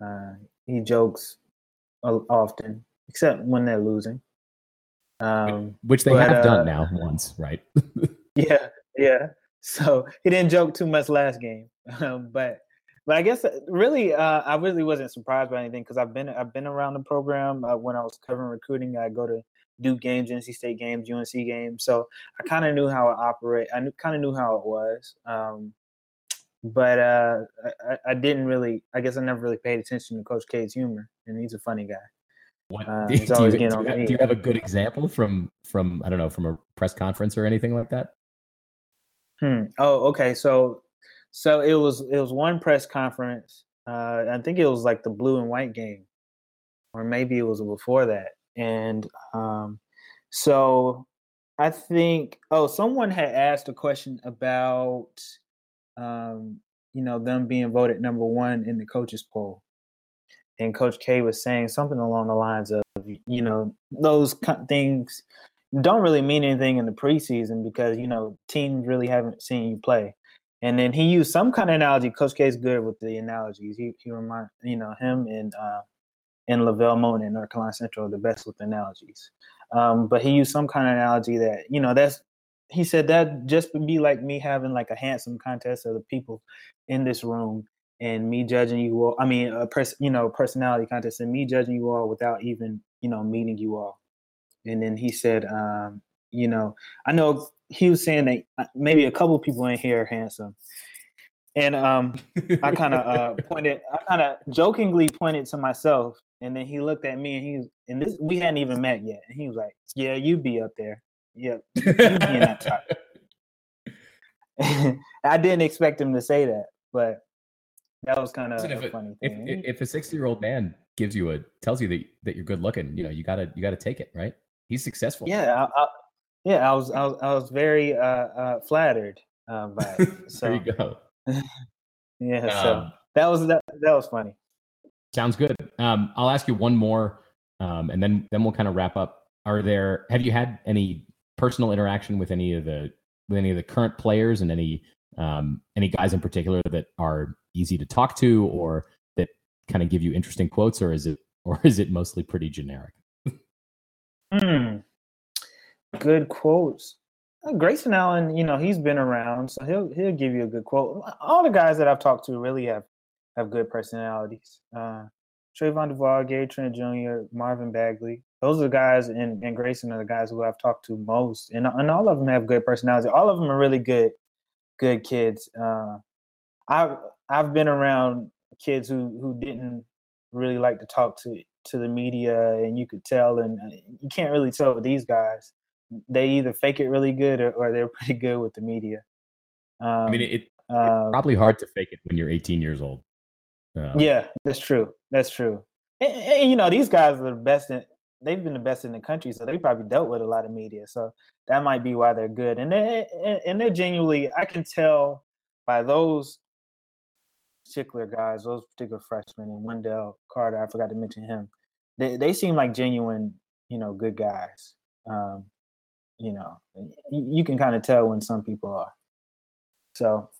Uh, he jokes often, except when they're losing. Um, Which they but, have done uh, now once, right? yeah, yeah. So he didn't joke too much last game, um, but but I guess uh, really, uh, I really wasn't surprised by anything because I've been I've been around the program uh, when I was covering recruiting. I go to Duke games, NC State games, UNC games, so I kind of knew how it operate. I kind of knew how it was, um, but uh, I, I, didn't really. I guess I never really paid attention to Coach K's humor, and he's a funny guy. What, uh, do, you, do, you have, do, you, have, a good example from from I don't know from a press conference or anything like that? Hmm. Oh, okay. So so it was it was one press conference. Uh, I think it was like the blue and white game, or maybe it was before that. And um, so I think oh, someone had asked a question about um, you know them being voted number one in the coaches poll, and Coach K was saying something along the lines of you know those things don't really mean anything in the preseason because you know teams really haven't seen you play. And then he used some kind of analogy. Coach K is good with the analogies. He he remind you know him and uh, and LeVelle Moton in North Carolina Central are the best with analogies. Um, but he used some kind of analogy that you know that's he said that just would be like me having like a handsome contest of the people in this room and me judging you all. I mean, a person you know personality contest and me judging you all without even you know meeting you all. And then he said, um, you know, I know he was saying that uh, maybe a couple people in here are handsome. And um, I kind of uh, pointed, I kind of jokingly pointed to myself, and then he looked at me, and he was, and this we hadn't even met yet, and he was like, "Yeah, you'd be up there, yeah, you be in that top." I didn't expect him to say that, but that was kind of a, funny thing. If, if a sixty-year-old man gives you a tells you that that you're good looking, you know, you gotta you gotta take it, right? He's successful. Yeah, I, yeah, I was I was, I was very uh, uh, flattered uh, by it. So. there you go. yeah, um, so that was that, that was funny. Sounds good. Um, I'll ask you one more, um, and then then we'll kind of wrap up. Are there have you had any personal interaction with any of the with any of the current players and any um, any guys in particular that are easy to talk to or that kind of give you interesting quotes, or is it or is it mostly pretty generic? Hmm good quotes. Uh, Grayson Allen, you know, he's been around, so he'll he'll give you a good quote. All the guys that I've talked to really have have good personalities. Uh, Trevon Duval, Gary Trent Jr., Marvin Bagley. Those are the guys, and, and Grayson are the guys who I've talked to most, and and all of them have good personalities. All of them are really good, good kids. Uh, I've I've been around kids who who didn't really like to talk to to the media, and you could tell, and uh, you can't really tell with these guys. They either fake it really good or, or they're pretty good with the media. Um, I mean, it, um, it's probably hard to fake it when you're 18 years old. Um, yeah, that's true. That's true. And, and, you know, these guys are the best in. They've been the best in the country, so they probably dealt with a lot of media. So that might be why they're good. And they and they're genuinely. I can tell by those particular guys, those particular freshmen, and Wendell Carter. I forgot to mention him. They they seem like genuine, you know, good guys. Um, you know, you can kind of tell when some people are. So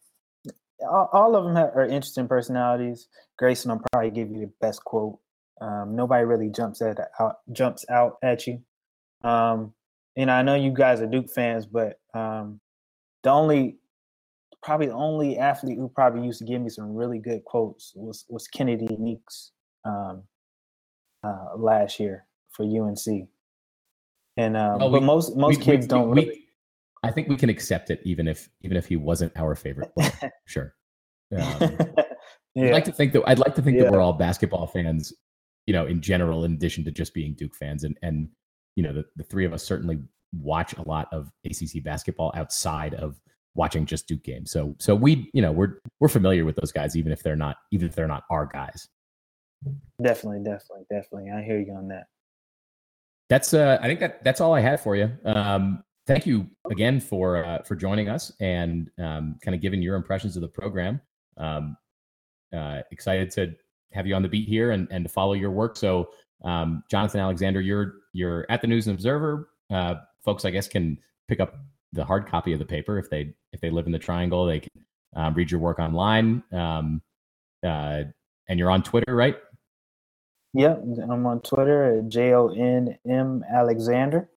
all, of them have, are interesting personalities. Grayson will probably give you the best quote. Um, nobody really jumps at out, jumps out at you. Um, and I know you guys are Duke fans, but um, the only probably the only athlete who probably used to give me some really good quotes was was Kennedy Meeks um, uh, last year for UNC. And uh, well, but we, most most we, kids we, don't. Really, I think we can accept it, even if even if he wasn't our favorite player. sure. Um, yeah. I'd like to think that I'd like to think yeah. that we're all basketball fans, you know, in general, in addition to just being Duke fans, and and you know, the, the three of us certainly watch a lot of ACC basketball outside of watching just Duke games. So so we you know we're we're familiar with those guys, even if they're not even if they're not our guys. Definitely, definitely, definitely. I hear you on that. That's uh, I think that that's all I had for you. Um, thank you again for uh, for joining us and um, kind of giving your impressions of the program. Um, uh, excited to have you on the beat here and, and to follow your work. So, um, Jonathan Alexander, you're you're at the News and Observer. Uh, folks, I guess, can pick up the hard copy of the paper if they if they live in the Triangle. They can um, read your work online. Um, uh, and you're on Twitter, right? Yep, I'm on Twitter at J O N M Alexander.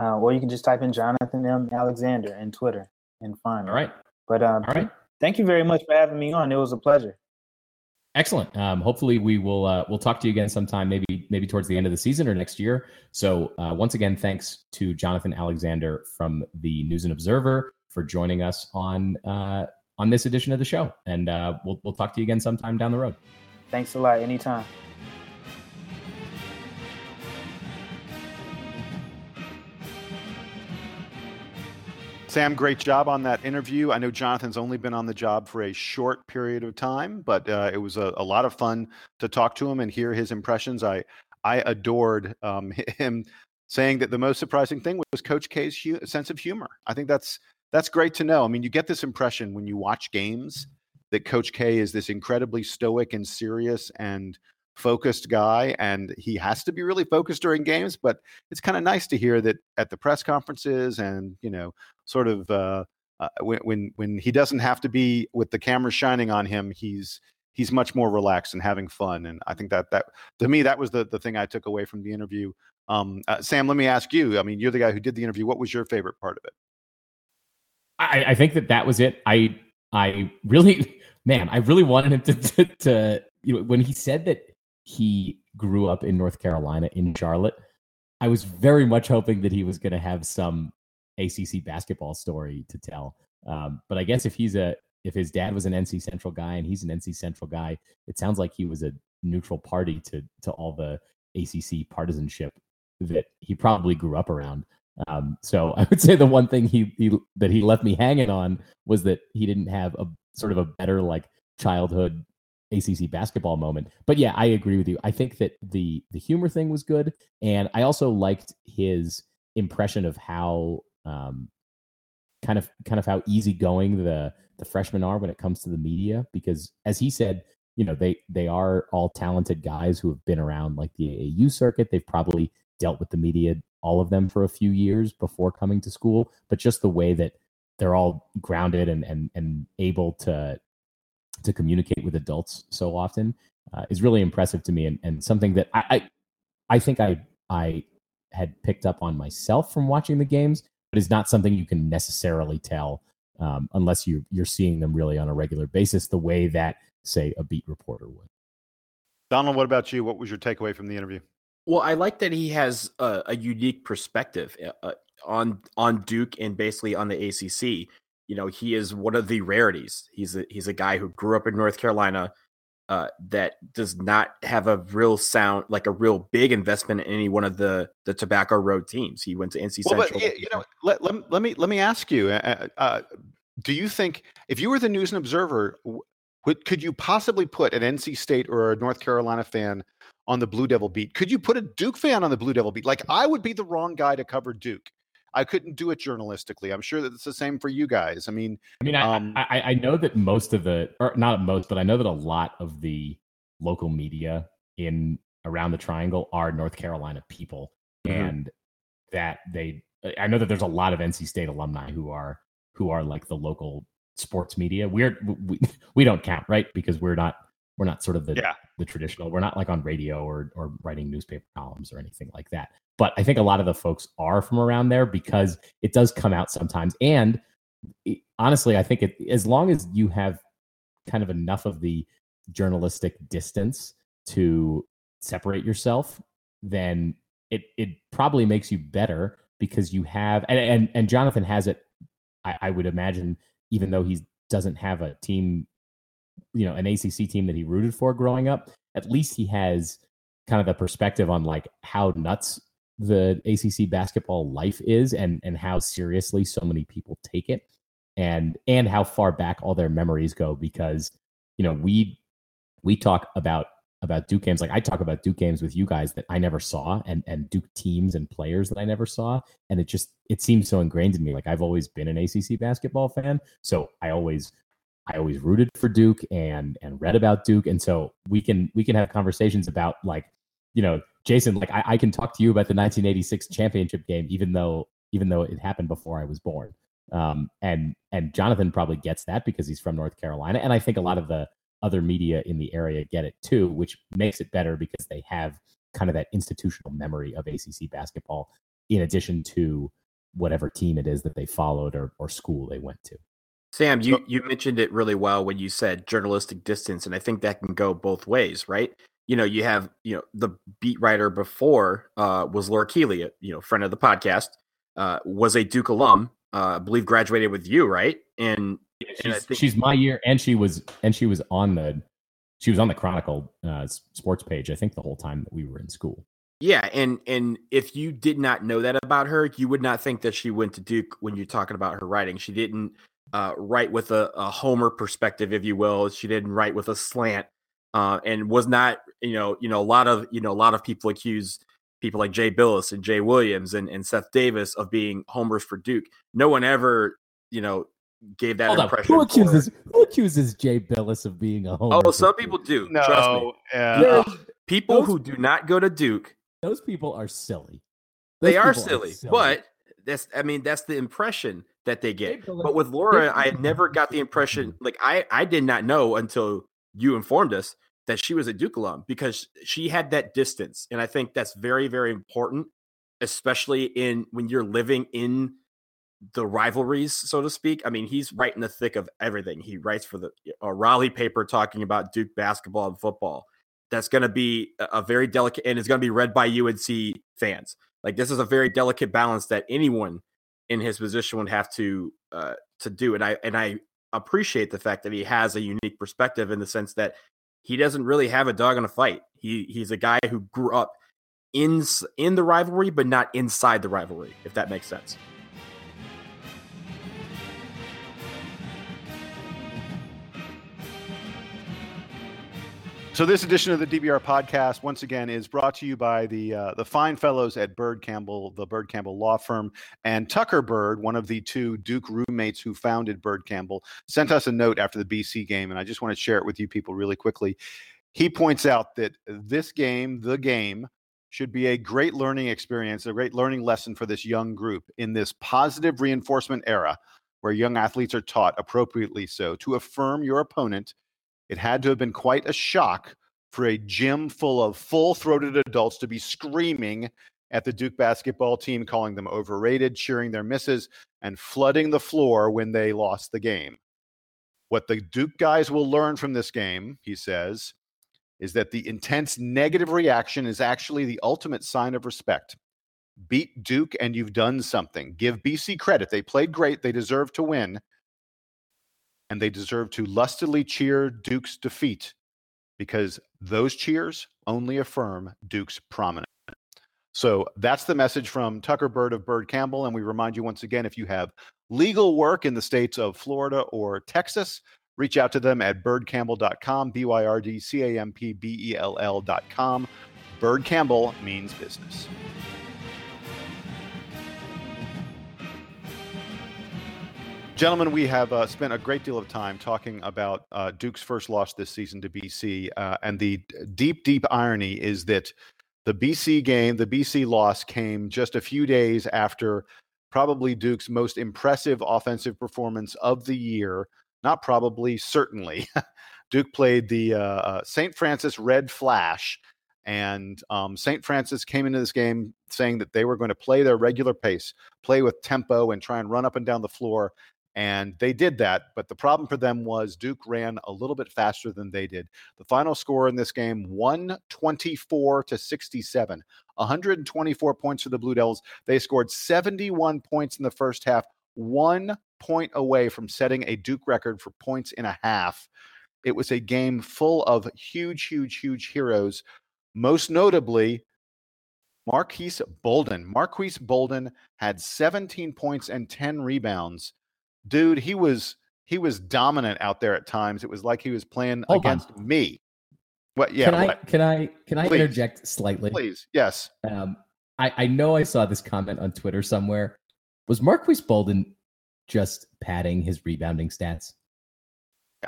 Uh, or you can just type in Jonathan M. Alexander in Twitter and find me. All right. But um, All right. thank you very much for having me on. It was a pleasure. Excellent. Um, hopefully, we will uh, we'll talk to you again sometime, maybe maybe towards the end of the season or next year. So, uh, once again, thanks to Jonathan Alexander from the News and Observer for joining us on uh, on this edition of the show, and uh, we'll we'll talk to you again sometime down the road. Thanks a lot. Anytime. Sam, great job on that interview. I know Jonathan's only been on the job for a short period of time, but uh, it was a, a, lot of fun to talk to him and hear his impressions. I I adored um, him saying that the most surprising thing was Coach K's hu- sense of humor. I think that's that's great to know. I mean, you get this impression when you watch games that Coach K is this incredibly stoic and serious and focused guy and he has to be really focused during games but it's kind of nice to hear that at the press conferences and you know sort of uh, uh, when, when when he doesn't have to be with the camera shining on him he's he's much more relaxed and having fun and i think that that to me that was the the thing i took away from the interview. Um, uh, sam let me ask you i mean you're the guy who did the interview. What was your favorite part of it? I, I think that that was it. I i really man i really wanted him to, to, to you know when he said that he grew up in North Carolina in Charlotte. I was very much hoping that he was going to have some ACC basketball story to tell. Um, but I guess if he's a if his dad was an NC Central guy and he's an NC Central guy, it sounds like he was a neutral party to to all the ACC partisanship that he probably grew up around. Um, so I would say the one thing he, he that he left me hanging on was that he didn't have a sort of a better like childhood ACC basketball moment. But yeah, I agree with you. I think that the the humor thing was good, and I also liked his impression of how um, kind of kind of how easygoing the the freshmen are when it comes to the media. Because as he said, you know they they are all talented guys who have been around like the AAU circuit. They've probably dealt with the media, all of them, for a few years before coming to school. But just the way that they're all grounded and and and able to to communicate with adults so often uh, is really impressive to me and, and something that I, I, I think I I had picked up on myself from watching the games, but is not something you can necessarily tell um, unless you you're seeing them really on a regular basis, the way that say a beat reporter would. Donald, what about you? What was your takeaway from the interview? Well, I like that he has a, a unique perspective uh, uh on on Duke and basically on the ACC you know, he is one of the rarities. He's a, he's a guy who grew up in North Carolina uh, that does not have a real sound, like a real big investment in any one of the the Tobacco Road teams. He went to NC Well, Central. but you know, let, let, let me let me ask you: uh, uh, Do you think if you were the News and Observer, w- would, could you possibly put an NC State or a North Carolina fan on the Blue Devil beat? Could you put a Duke fan on the Blue Devil beat? Like I would be the wrong guy to cover Duke. I couldn't do it journalistically. I'm sure that it's the same for you guys. I mean, I mean, I, Um, I I know that most of the, or not most, but I know that a lot of the local media in around the Triangle are North Carolina people, Mhm. and that they. I know that there's a lot of NC State alumni who are who are like the local sports media. We're we we don't count, right? Because we're not we're not sort of the Yeah. the traditional. We're not like on radio or or writing newspaper columns or anything like that. But I think a lot of the folks are from around there because it does come out sometimes. And honestly, I think it as long as you have kind of enough of the journalistic distance to separate yourself, then it it probably makes you better because you have and and, and Jonathan has it. I, I would imagine, even though he doesn't have a team, you know, an ACC team that he rooted for growing up, at least he has kind of the perspective on like how nuts the ACC basketball life is and and how seriously so many people take it and and how far back all their memories go because you know we we talk about about Duke games. Like I talk about Duke games with you guys that I never saw and and Duke teams and players that I never saw. And it just it seems so ingrained in me. Like I've always been an ACC basketball fan. So I always I always rooted for Duke and and read about Duke. And so we can we can have conversations about like you know Jason like I, I can talk to you about the 1986 championship game even though even though it happened before I was born um, and and Jonathan probably gets that because he's from North Carolina, and I think a lot of the other media in the area get it too, which makes it better because they have kind of that institutional memory of ACC basketball, in addition to whatever team it is that they followed or, or school they went to. Sam, you, you mentioned it really well when you said journalistic distance, and I think that can go both ways, right? You know, you have you know the beat writer before uh, was Laura Keeley, you know, friend of the podcast, uh, was a Duke alum, uh, I believe graduated with you, right? And And I She's, think- she's my year, and she was and she was on the she was on the Chronicle uh, sports page. I think the whole time that we were in school. Yeah, and and if you did not know that about her, you would not think that she went to Duke when you're talking about her writing. She didn't uh, write with a, a Homer perspective, if you will. She didn't write with a slant, uh, and was not you know you know a lot of you know a lot of people accuse people like Jay Bilas and Jay Williams and, and Seth Davis of being homers for Duke. No one ever you know gave that Hold impression. who accuses who accuses Jay Bilas of being a homer? Oh, for some Duke? people do. no, Trust me. yeah, People those- who do not go to Duke those people are silly. they Those are silly, but that's I mean that's the impression that they get. But with Laura, I had never got the impression like I I did not know until you informed us that she was a Duke alum because she had that distance, and I think that's very very important, especially in when you're living in the rivalries, so to speak. I mean, he's right in the thick of everything. He writes for the Raleigh paper talking about Duke basketball and football. That's going to be a a very delicate, and it's going to be read by UNC fans. Like this is a very delicate balance that anyone in his position would have to uh, to do. And I and I appreciate the fact that he has a unique perspective in the sense that he doesn't really have a dog in a fight. He he's a guy who grew up in in the rivalry, but not inside the rivalry. If that makes sense. So this edition of the DBR podcast, once again, is brought to you by the uh, the fine fellows at Byrd Campbell, the Byrd Campbell Law Firm, and Tucker Byrd, one of the two Duke roommates who founded Byrd Campbell, sent us a note after the BC game, and I just want to share it with you people really quickly. He points out that this game, the game, should be a great learning experience, a great learning lesson for this young group in this positive reinforcement era, where young athletes are taught appropriately so to affirm your opponent it had to have been quite a shock for a gym full of full throated adults to be screaming at the Duke basketball team, calling them overrated, cheering their misses, and flooding the floor when they lost the game. What the Duke guys will learn from this game, he says, is that the intense negative reaction is actually the ultimate sign of respect. Beat Duke and you've done something. Give BC credit. They played great, they deserve to win. And they deserve to lustily cheer Duke's defeat because those cheers only affirm Duke's prominence. So that's the message from Tucker Byrd of Byrd Campbell. And we remind you once again if you have legal work in the states of Florida or Texas, reach out to them at byrdcampbell.com, B Y R D C A M P B E L L.com. Byrd Campbell means business. Gentlemen, we have uh, spent a great deal of time talking about uh, Duke's first loss this season to BC. Uh, and the deep, deep irony is that the BC game, the BC loss came just a few days after probably Duke's most impressive offensive performance of the year. Not probably, certainly. Duke played the uh, uh, St. Francis Red Flash. And um, St. Francis came into this game saying that they were going to play their regular pace, play with tempo, and try and run up and down the floor and they did that. But the problem for them was Duke ran a little bit faster than they did. The final score in this game 124 to 67, 124 points for the Blue Devils. They scored 71 points in the first half, one point away from setting a Duke record for points in a half. It was a game full of huge, huge, huge heroes. Most notably, Marques Bolden. Marques Bolden had 17 points and 10 rebounds dude, he was he was dominant out there at times. It was like he was playing Hold against on. me. What? Yeah. Can I can I can I Please. interject slightly? Please. Yes. Um, I I know I saw this comment on Twitter somewhere. Was Marques Bolden just padding his rebounding stats?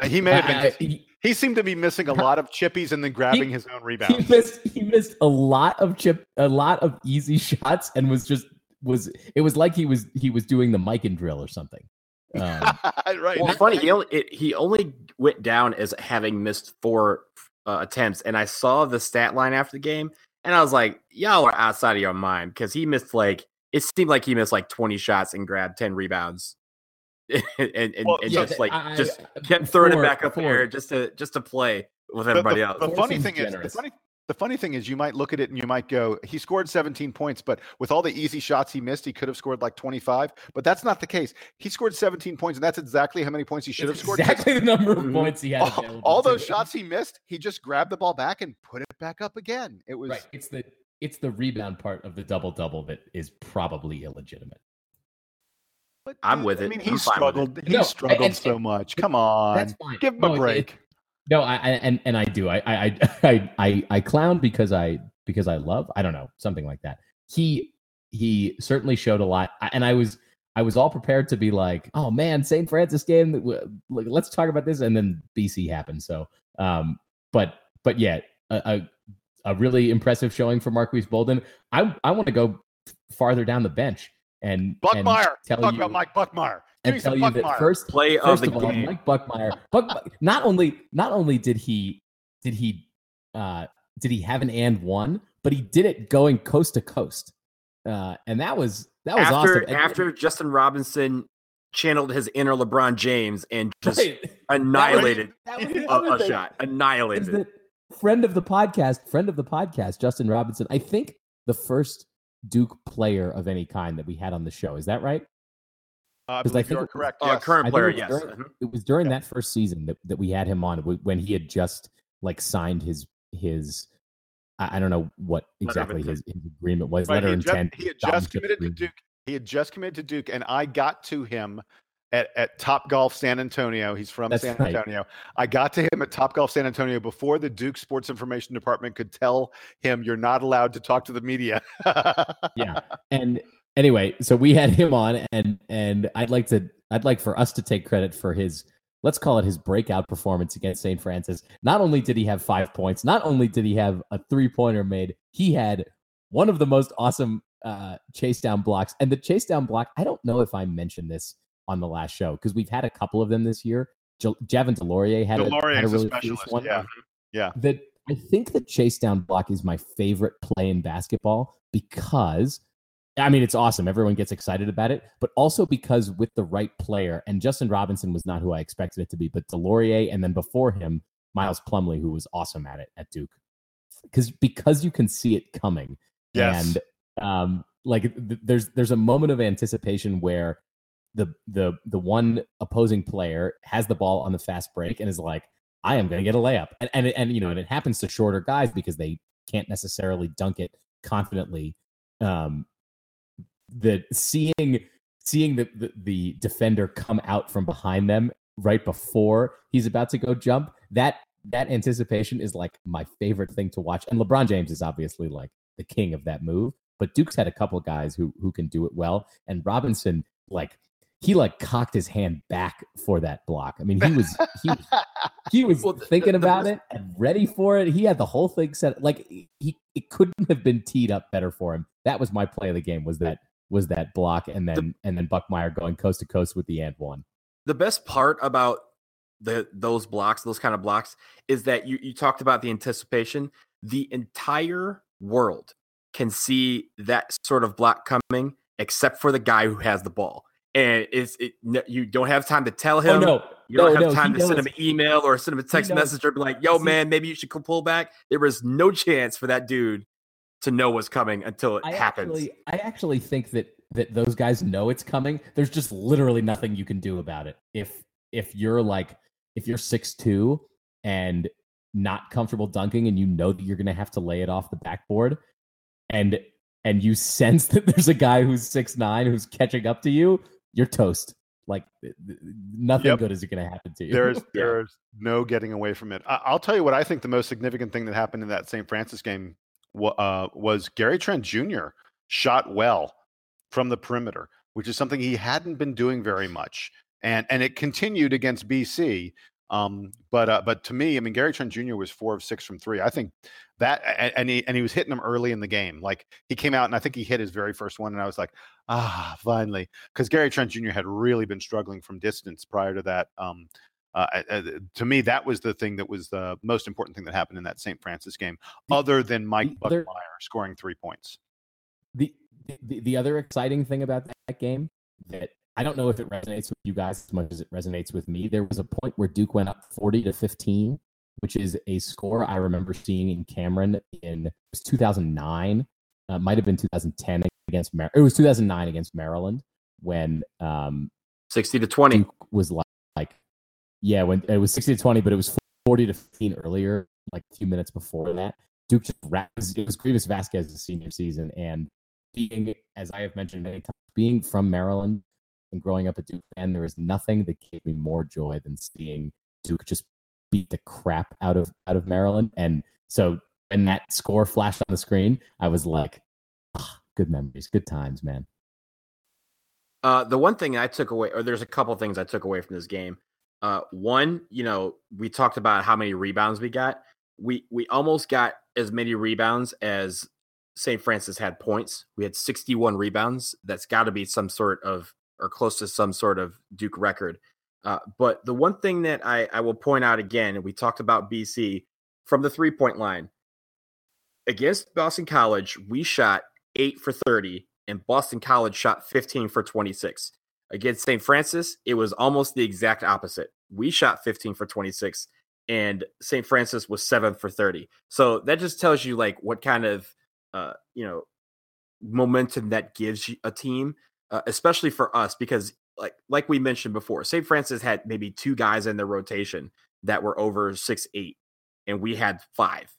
Uh, he may have been. I, he, he, seemed to be missing a lot of chippies and then grabbing he, his own rebound. He missed, he missed a lot of chip, a lot of easy shots, and was just was. It was like he was he was doing the Mikan drill or something. Um, right. Well, funny. He only it, he only went down as having missed four uh, attempts, and I saw the stat line after the game, and I was like, "Y'all are outside of your mind," because he missed like it seemed like he missed like twenty shots and grabbed ten rebounds, and, and, well, and yeah, just like I, just kept throwing four, it back up four. there just to just to play with everybody the, else. The funny thing generous. is, the funny the funny thing is, you might look at it and you might go, he scored 17 points, but with all the easy shots he missed, he could have scored like 25. But that's not the case. He scored 17 points, and that's exactly how many points he should have scored. Exactly the number of mm-hmm. points he had. All, all those shots he missed, he just grabbed the ball back and put it back up again. It was right. It's the it's the rebound part of the double double that is probably illegitimate. But, I'm with it. I mean, he I'm struggled. He no, struggled and, so much. Come on, that's fine. Give him no, a break. It, no, I, I and and I do. I I I I I clown because I because I love. I don't know something like that. He he certainly showed a lot, and I was I was all prepared to be like, oh man, St. Francis game. Let's talk about this, and then BC happened. So, um, but but yeah, a, a, a really impressive showing for Marques Bolden. I I want to go farther down the bench and Buckmeyer. And tell Talk you, about Mike Buckmeyer and tell you that first play first of the of all, game. Mike Buckmeyer. Buck, not only not only did he did he uh, did he have an and one, but he did it going coast to coast, uh, and that was that was after, awesome. After Justin Robinson channeled his inner LeBron James and just right. annihilated that was, that was a, a shot, annihilated. Friend of the podcast, friend of the podcast, Justin Robinson. I think the first Duke player of any kind that we had on the show. Is that right? Because uh, I, I think you're correct. Uh, yes. current player, it yes. During, mm-hmm. It was during yeah. that first season that, that we had him on when he had just like signed his his I, I don't know what exactly his, his, agreement was. Right. Letter he intent. Just, he had just committed to Duke. He had just committed to Duke, and I got to him at, at Top Golf San Antonio. He's from That's San right. Antonio. I got to him at Top Golf San Antonio before the Duke Sports Information Department could tell him you're not allowed to talk to the media. yeah, and anyway, so we had him on, and and I'd like to I'd like for us to take credit for his let's call it his breakout performance against St. Francis. Not only did he have five points, not only did he have a three pointer made, he had one of the most awesome uh, chase down blocks. And the chase down block, I don't know if I mentioned this on the last show because we've had a couple of them this year. J- Javin DeLaurier had, DeLaurier a, had a really fierce one. Yeah. Yeah. That I think the chase down block is my favorite play in basketball because I mean, it's awesome. Everyone gets excited about it, but also because with the right player, and Justin Robinson was not who I expected it to be, but DeLaurier, and then before him, Miles Plumlee, who was awesome at it at Duke. Because because you can see it coming. Yes. And um, like th- there's there's a moment of anticipation where the the the one opposing player has the ball on the fast break and is like, I am going to get a layup, and and and you know, and it happens to shorter guys because they can't necessarily dunk it confidently. Um, the seeing seeing the, the the defender come out from behind them right before he's about to go jump that that anticipation is like my favorite thing to watch. And lebron james is obviously like the king of that move but duke's had a couple guys who who can do it well. And robinson like he like cocked his hand back for that block. I mean he was he was, he was Well, thinking about it and ready for it. He had the whole thing set like he it couldn't have been teed up better for him. That was my play of the game was that was that block and then and then buckmeyer going coast to coast with the and one the best part about the those blocks, those kind of blocks, is that you you talked about the anticipation. The entire world can see that sort of block coming, except for the guy who has the ball. And it's it, no- you don't have time to tell oh, him. oh no You don't no, have no, time to send him an email or send him a text message or be like, "Yo, man, maybe you should pull back." There was no chance for that dude to know what's coming until it I happens. actually, I actually think that that those guys know it's coming. There's just literally nothing you can do about it. If if you're like if you're six two and not comfortable dunking, and you know that you're going to have to lay it off the backboard, and and you sense that there's a guy who's six nine who's catching up to you, you're toast. Like th- th- nothing Yep. good is going to happen to you. There's there's no getting away from it. I, I'll tell you what I think the most significant thing that happened in that St. Francis game wa- uh, was Gary Trent Jr. shot well from the perimeter, which is something he hadn't been doing very much, and and it continued against BC. Um, but uh, but to me, I mean, Gary Trent Jr. was four of six from three. I think that, and he and he was hitting them early in the game. Like he came out and I think he hit his very first one, and I was like, ah, finally, because Gary Trent Jr. had really been struggling from distance prior to that. Um, uh, uh, to me, that was the thing that was the most important thing that happened in that St. Francis game, The- other than Mike the other- Buckmeyer scoring three points. the, the the other exciting thing about that game that I don't know if it resonates with you guys as much as it resonates with me. There was a point where Duke went up 40 to 15, which is a score I remember seeing in Cameron in 2009. Uh, might have been 2010 against Mar- it was 2009 against Maryland when um, Sixty to twenty. Duke was like, like yeah, when it was 60 to 20, but it was 40 to 15 earlier, like a few minutes before that. Duke just wrapped, it was Greivis Vasquez's senior season. And being, as I have mentioned many times, being from Maryland and growing up a Duke fan, there is nothing that gave me more joy than seeing Duke just beat the crap out of out of Maryland. And so when that score flashed on the screen, I was like, "Ah, good memories, good times, man. Uh, the one thing I took away, or there's a couple things I took away from this game. Uh, one, you know, we talked about how many rebounds we got. We we almost got as many rebounds as St. Francis had points. We had 61 rebounds. That's got to be some sort of, or close to some sort of Duke record. Uh, but the one thing that I, I will point out again, we talked about BC from the three point line against Boston College, we shot eight for 30 and Boston College shot 15 for 26. Against St. Francis, it was almost the exact opposite. We shot 15 for 26 and St. Francis was 7 for 30. So that just tells you like what kind of uh, you know, momentum that gives a team, uh, especially for us because like like we mentioned before, St. Francis had maybe two guys in their rotation that were over six eight, and we had five.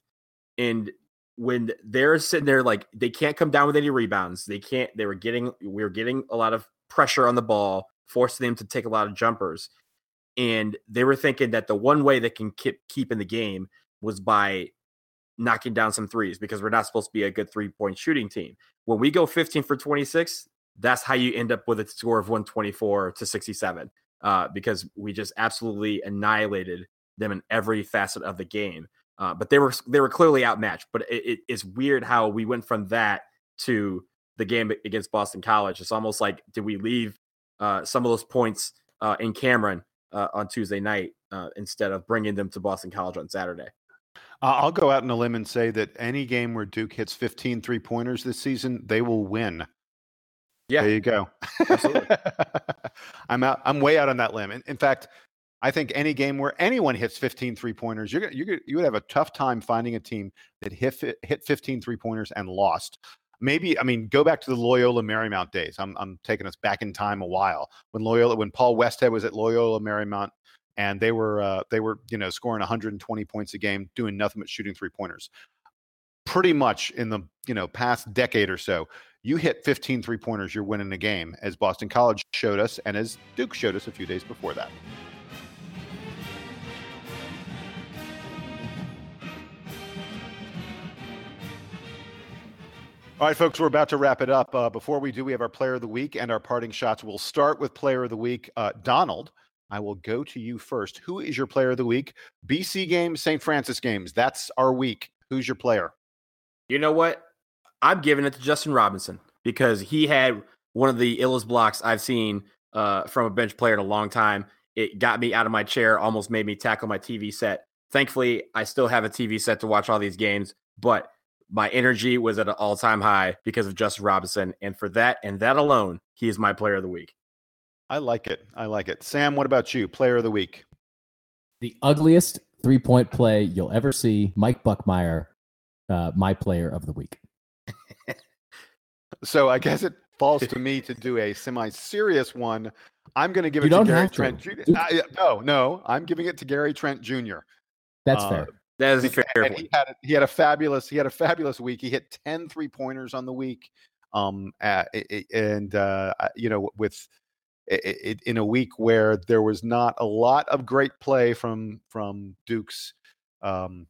And when they're sitting there like they can't come down with any rebounds, they can't. They were getting we were getting a lot of pressure on the ball, forcing them to take a lot of jumpers, and they were thinking that the one way they can keep keep in the game was by knocking down some threes because we're not supposed to be a good three point shooting team. When we go 15 for 26, that's how you end up with a score of 124 to 67 uh, because we just absolutely annihilated them in every facet of the game. Uh, but they were they were clearly outmatched. But it, it, it's weird how we went from that to the game against Boston College. It's almost like did we leave uh, some of those points uh, in Cameron uh, on Tuesday night uh, instead of bringing them to Boston College on Saturday? I'll go out on a limb and say that any game where Duke hits 15 three pointers this season, they will win. Yeah. There you go. Absolutely. I'm out. I'm way out on that limb. In, in fact, I think any game where anyone hits 15 three pointers, you're, you're, you would have a tough time finding a team that hit, hit 15 three pointers and lost. Maybe I mean go back to the Loyola Marymount days. I'm I'm taking us back in time a while when Loyola when Paul Westhead was at Loyola Marymount and they were uh, they were you know scoring 120 points a game, doing nothing but shooting three pointers. Pretty much in the you know past decade or so, you hit 15 three pointers, you're winning the game, as Boston College showed us, and as Duke showed us a few days before that. All right, folks, we're about to wrap it up. Uh, before we do, we have our player of the week and our parting shots. We'll start with player of the week. Uh, Donald, I will go to you first. Who is your player of the week? BC games, St. Francis games. That's our week. Who's your player? You know what? I'm giving it to Justin Robinson because he had one of the illest blocks I've seen uh, from a bench player in a long time. It got me out of my chair, almost made me tackle my TV set. Thankfully, I still have a TV set to watch all these games, but my energy was at an all time high because of Justin Robinson. And for that and that alone, he is my player of the week. I like it. I like it. Sam, what about you? Player of the week. The ugliest three point play you'll ever see. Mike Buckmire, uh, my player of the week. so I guess it falls to me to do a semi serious one. I'm going to give it to Gary Trent. Jr. no, no, I'm giving it to Gary Trent Jr. That's uh, fair. That is fair. He had a, he had a fabulous he had a fabulous week. He hit 10 three pointers on the week. Um, uh, and uh, you know, with it, in a week where there was not a lot of great play from from Duke's, um,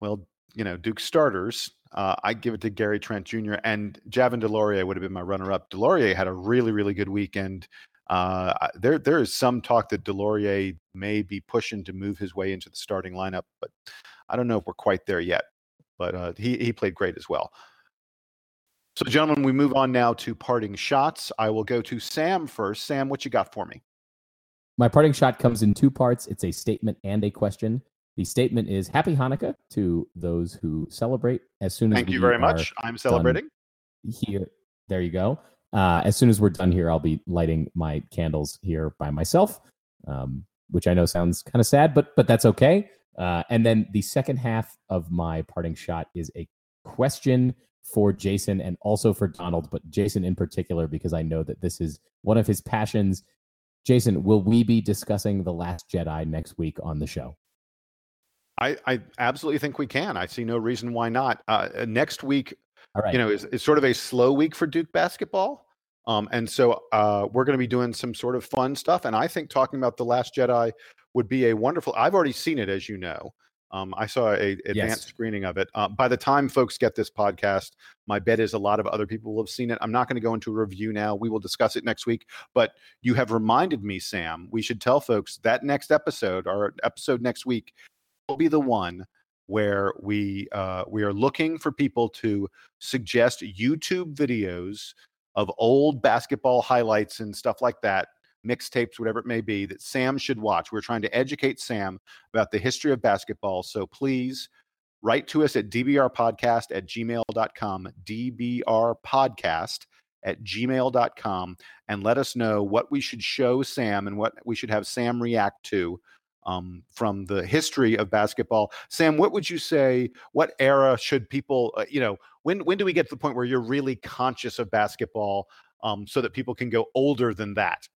well, you know, Duke starters. Uh, I give it to Gary Trent Jr. and Javin DeLaurier would have been my runner-up. DeLaurier had a really really good weekend. Uh, there, there is some talk that DeLaurier may be pushing to move his way into the starting lineup, but I don't know if we're quite there yet. But uh, he he played great as well. So, gentlemen, we move on now to parting shots. I will go to Sam first. Sam, what you got for me? My parting shot comes in two parts. It's a statement and a question. The statement is Happy Hanukkah to those who celebrate. As soon as thank you very much. I'm celebrating here. There you go. Uh, as soon as we're done here, I'll be lighting my candles here by myself, um, which I know sounds kind of sad, but but that's okay. Uh, and then the second half of my parting shot is a question for Jason and also for Donald, but Jason in particular because I know that this is one of his passions. Jason, will we be discussing the Last Jedi next week on the show? I, I absolutely think we can. I see no reason why not. Uh, next week, you know, is, is sort of a slow week for Duke basketball. Um, and so uh, we're going to be doing some sort of fun stuff. And I think talking about The Last Jedi would be a wonderful. I've already seen it, as you know. Um, I saw a advanced yes. screening of it. Uh, by the time folks get this podcast, my bet is a lot of other people will have seen it. I'm not going to go into a review now. We will discuss it next week. But you have reminded me, Sam. We should tell folks that next episode, our episode next week, will be the one where we uh, we are looking for people to suggest YouTube videos of old basketball highlights and stuff like that, mixtapes, whatever it may be, that Sam should watch. We're trying to educate Sam about the history of basketball. So please write to us at dbrpodcast at gmail.com, dbrpodcast at gmail.com, and let us know what we should show Sam and what we should have Sam react to um, from the history of basketball. Sam, what would you say? What era should people, uh, you know, when when do we get to the point where you're really conscious of basketball, um, so that people can go older than that?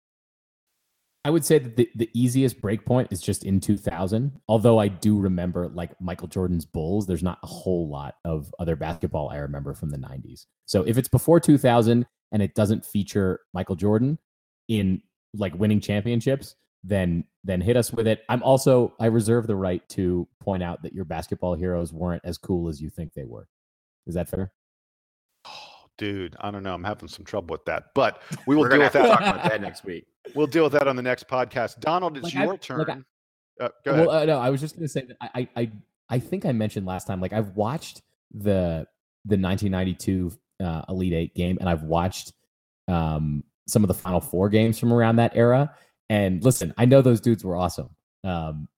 I would say that the, the easiest breakpoint is just in 2000. Although I do remember like Michael Jordan's Bulls, there's not a whole lot of other basketball I remember from the 90s. So if it's before 2000 and it doesn't feature Michael Jordan in like winning championships, then then hit us with it. I'm also I reserve the right to point out that your basketball heroes weren't as cool as you think they were. Is that fair? Oh, dude, I don't know. I'm having some trouble with that, but we will deal with that. Talk about that next week. We'll deal with that on the next podcast. Donald, it's like your I, turn. Like I, uh, go ahead. Well, uh, no, I was just going to say that I, I I think I mentioned last time. Like I've watched the the 1992 uh, Elite Eight game, and I've watched um, some of the Final Four games from around that era and listen, I know those dudes were awesome, um,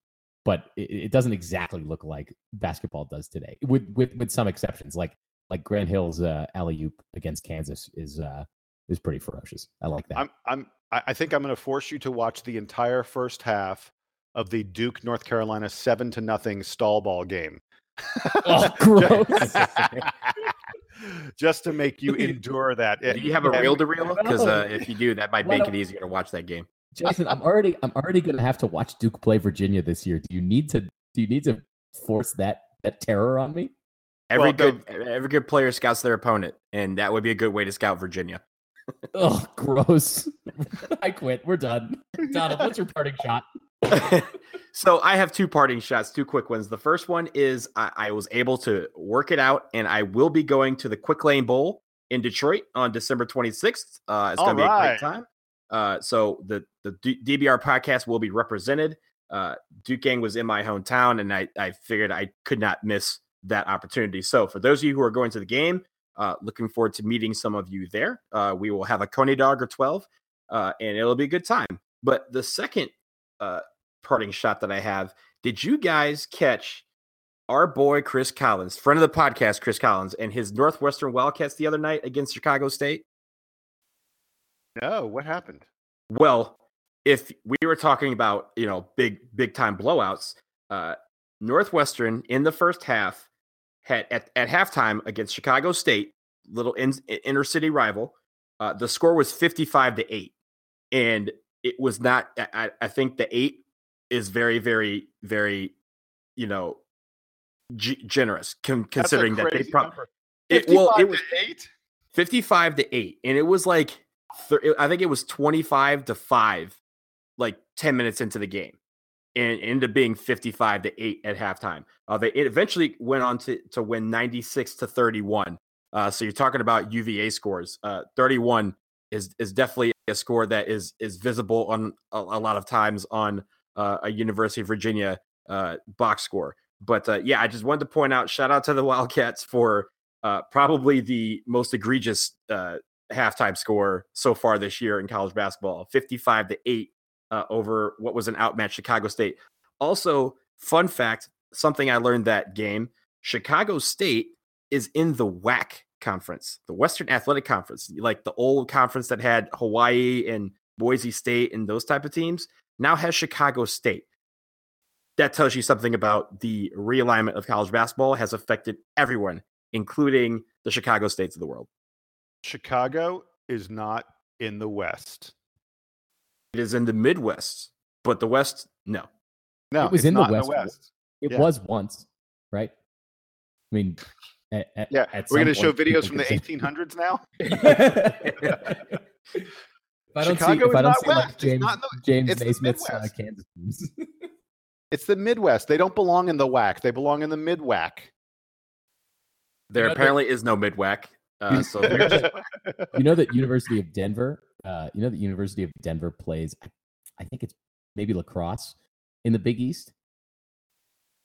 but it, it, doesn't exactly look like basketball does today, with with with some exceptions. Like like Grant Hill's uh, alley oop against Kansas is uh, is pretty ferocious. I like that. I'm I'm I think I'm going to force you to watch the entire first half of the Duke North Carolina seven to nothing stall ball game. oh, gross. just to make you endure that. Do you have a And- reel to reel? Because uh, if you do, that might make it easier to watch that game. Jason, I'm already I'm already gonna have to watch Duke play Virginia this year. Do you need to do you need to force that that terror on me? Every Well, good every good player scouts their opponent, and that would be a good way to scout Virginia. Oh, gross. I quit. We're done. Donald, what's your parting shot? so I have two parting shots, two quick ones. The first one is I, I was able to work it out, and I will be going to the Quick Lane Bowl in Detroit on December 26th. Uh, it's going to be a great time. Uh, so the the D- DBR podcast will be represented. Uh, Duke Gang was in my hometown, and I I figured I could not miss that opportunity. So for those of you who are going to the game, uh, looking forward to meeting some of you there. Uh, we will have a Coney dog or 12, uh, and it'll be a good time. But the second uh, parting shot that I have, did you guys catch our boy Chris Collins, friend of the podcast, Chris Collins, and his Northwestern Wildcats the other night against Chicago State? No, what happened? Well, if we were talking about you know big big time blowouts, uh, Northwestern in the first half had at, at halftime against Chicago State, little in, inner city rival. Uh, the score was fifty five to eight, and it was not. I, I- think the eight is very very very, you know, g- generous con- considering that they probably it, well it was to eight. 55 to 8 and it was like i think it was 25 to 5 like 10 minutes into the game and ended up being 55 to 8 at halftime. Uh, they it eventually went on to, to win 96 to 31 uh, so you're talking about uva scores. Uh, 31 is is definitely a score that is is visible on a, a lot of times on uh, a university of virginia uh, box score. But uh, yeah i just wanted to point out shout out to the wildcats for uh, probably the most egregious uh, halftime score so far this year in college basketball 55 to 8 uh, over what was an outmatched Chicago State. Also, fun fact something I learned that game Chicago State is in the WAC conference, the Western Athletic Conference, like the old conference that had Hawaii and Boise State and those type of teams, now has Chicago State. That tells you something about the realignment of college basketball has affected everyone including the Chicago states of the world. Chicago is not in the West. It is in the Midwest, but the West, no. No, It was it's in the not West. West. It Yeah. was once, right? I mean, at, at, Yeah, at we're going to show videos from the 1800s now. if I don't Chicago see, if is I don't not see West. It's James, not the- James it's Naismith's uh, Midwest. Kansas teams. It's the Midwest. They don't belong in the WAC. They belong in the mid WAC. There apparently is no Midwest. Uh, so just, you know that University of Denver, uh, you know that University of Denver plays, I, I think it's maybe lacrosse in the Big East.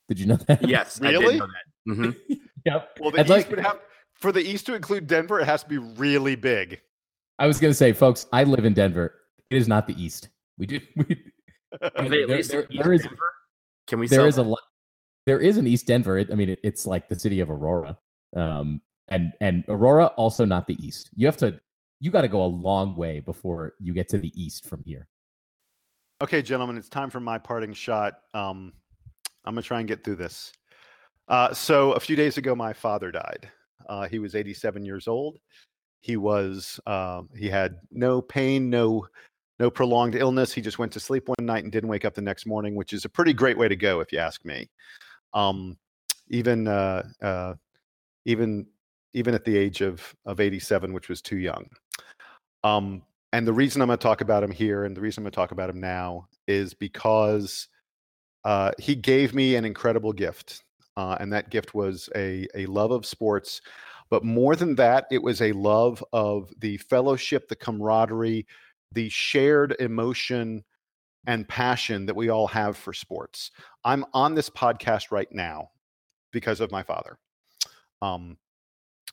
Did you know that? yes, Really? did know that. Mhm. yep. well, the I'd East like- would have for the East to include Denver. It has to be really big. I was gonna say, folks, I live in Denver. It is not the East. We do. We, Are they at There- least there- East there is- Denver? Can we there sell is a lot. There is an East Denver. It, I mean, it, it's like the city of Aurora, um, and and Aurora also not the East. You have to. You got to go a long way before you get to the East from here. Okay, gentlemen, it's time for my parting shot. Um, I'm gonna try and get through this. Uh, so a few days ago, my father died. Uh, he was 87 years old. He was uh, he had no pain, no no prolonged illness. He just went to sleep one night and didn't wake up the next morning, which is a pretty great way to go, if you ask me. Um, even uh, uh, even even at the age of of 87, which was too young. Um, and the reason I'm going to talk about him here, and the reason I'm going to talk about him now, is because uh, he gave me an incredible gift, uh, and that gift was a a love of sports. But more than that, it was a love of the fellowship, the camaraderie, the shared emotion and passion that we all have for sports. I'm on this podcast right now because of my father. Um,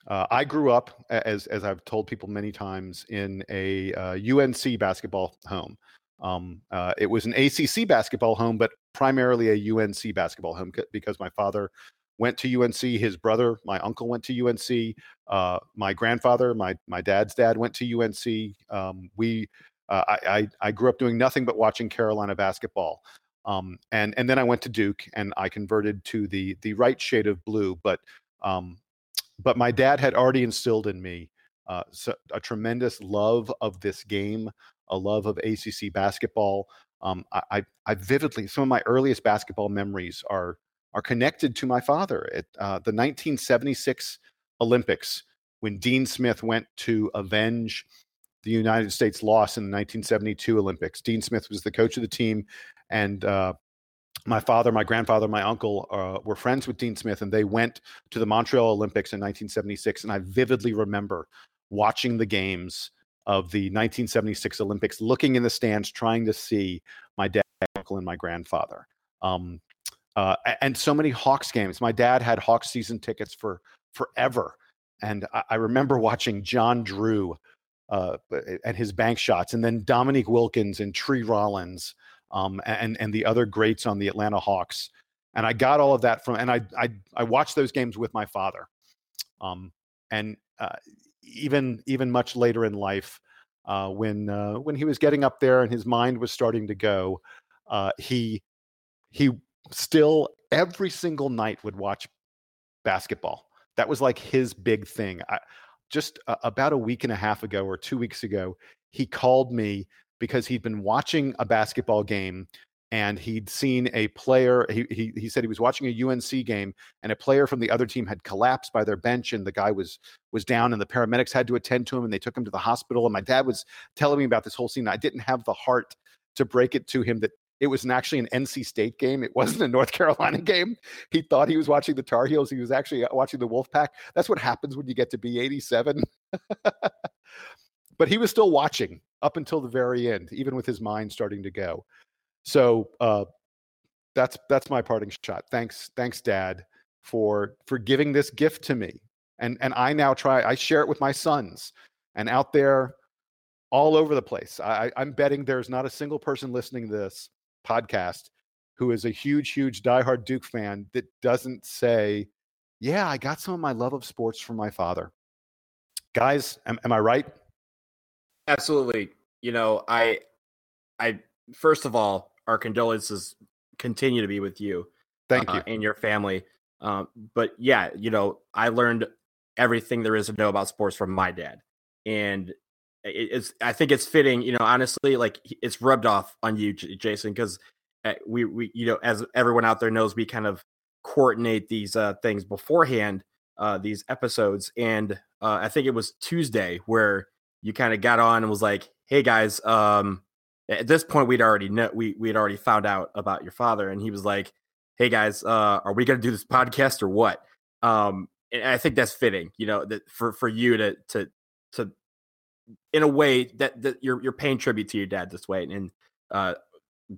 uh, I grew up, as as I've told people many times, in a uh, UNC basketball home. Um, uh, it was an ACC basketball home, but primarily a UNC basketball home because my father went to UNC. His brother, my uncle, went to UNC. Uh, my grandfather, my my dad's dad, went to UNC. Um, we, uh, I, I I grew up doing nothing but watching Carolina basketball. Um, and and then I went to Duke, and I converted to the the right shade of blue, but um, but my dad had already instilled in me uh, a tremendous love of this game, a love of ACC basketball. Um, I, I, vividly some of my earliest basketball memories are are connected to my father at uh, the 1976 Olympics when Dean Smith went to avenge the United States loss in the 1972 Olympics. Dean Smith was the coach of the team, and uh, my father, my grandfather, my uncle uh, were friends with Dean Smith, and they went to the Montreal Olympics in 1976. And I vividly remember watching the games of the 1976 Olympics, looking in the stands, trying to see my dad, uncle, and my grandfather. Um, uh, and so many Hawks games. My dad had Hawks season tickets for forever, and I, I remember watching John Drew uh, and his bank shots, and then Dominique Wilkins and Tree Rollins um, and and the other greats on the Atlanta Hawks. And I got all of that from, and I I, I watched those games with my father, um, and uh, even even much later in life, uh, when uh, when he was getting up there and his mind was starting to go, uh, he he still every single night would watch basketball. That was like his big thing. I, just about a week and a half ago or two weeks ago, he called me because he'd been watching a basketball game and he'd seen a player he, he, he said he was watching a UNC game and a player from the other team had collapsed by their bench and the guy was was down and the paramedics had to attend to him and they took him to the hospital and my dad was telling me about this whole scene I didn't have the heart to break it to him that it was an actually an NC State game. It wasn't a North Carolina game. He thought he was watching the Tar Heels. He was actually uh, watching the Wolfpack. That's what happens when you get to be 87. but he was still watching up until the very end, even with his mind starting to go. So uh, that's that's my parting shot. Thanks, thanks, Dad, for for giving this gift to me. And and I now try. I share it with my sons, and out there, all over the place. I, I'm betting there's not a single person listening to this podcast who is a huge, huge diehard Duke fan that doesn't say, "Yeah, I got some of my love of sports from my father." Guys, am, am I right? Absolutely. You know, I, I first of all, our condolences continue to be with you. Thank uh, you and your family. Um, but yeah, you know, I learned everything there is to know about sports from my dad, and it's. I think it's fitting. You know, honestly, like it's rubbed off on you, Jason, because eh, we we you know, as everyone out there knows, we kind of coordinate these uh, things beforehand, uh, these episodes, and uh, I think it was Tuesday where you kind of got on and was like, "Hey guys, um, at this point we'd already know we we'd already found out about your father," and he was like, "Hey guys, uh, are we gonna do this podcast or what?" Um, and I think that's fitting, you know, that for for you to to to in a way that that you're you're paying tribute to your dad this way, and uh,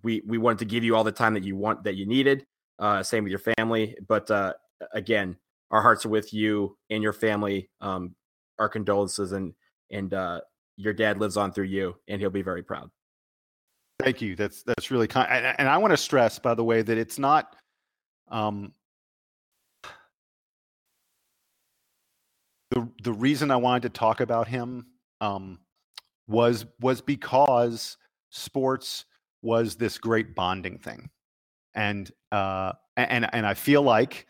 we we wanted to give you all the time that you want that you needed. Uh, same with your family, but uh, again, our hearts are with you and your family. Um, our condolences and and uh, your dad lives on through you, and he'll be very proud. Thank you. That's that's really kind. And, and I want to stress, by the way, that it's not. Um, the the reason I wanted to talk about him um, was was because sports was this great bonding thing, and uh, and and I feel like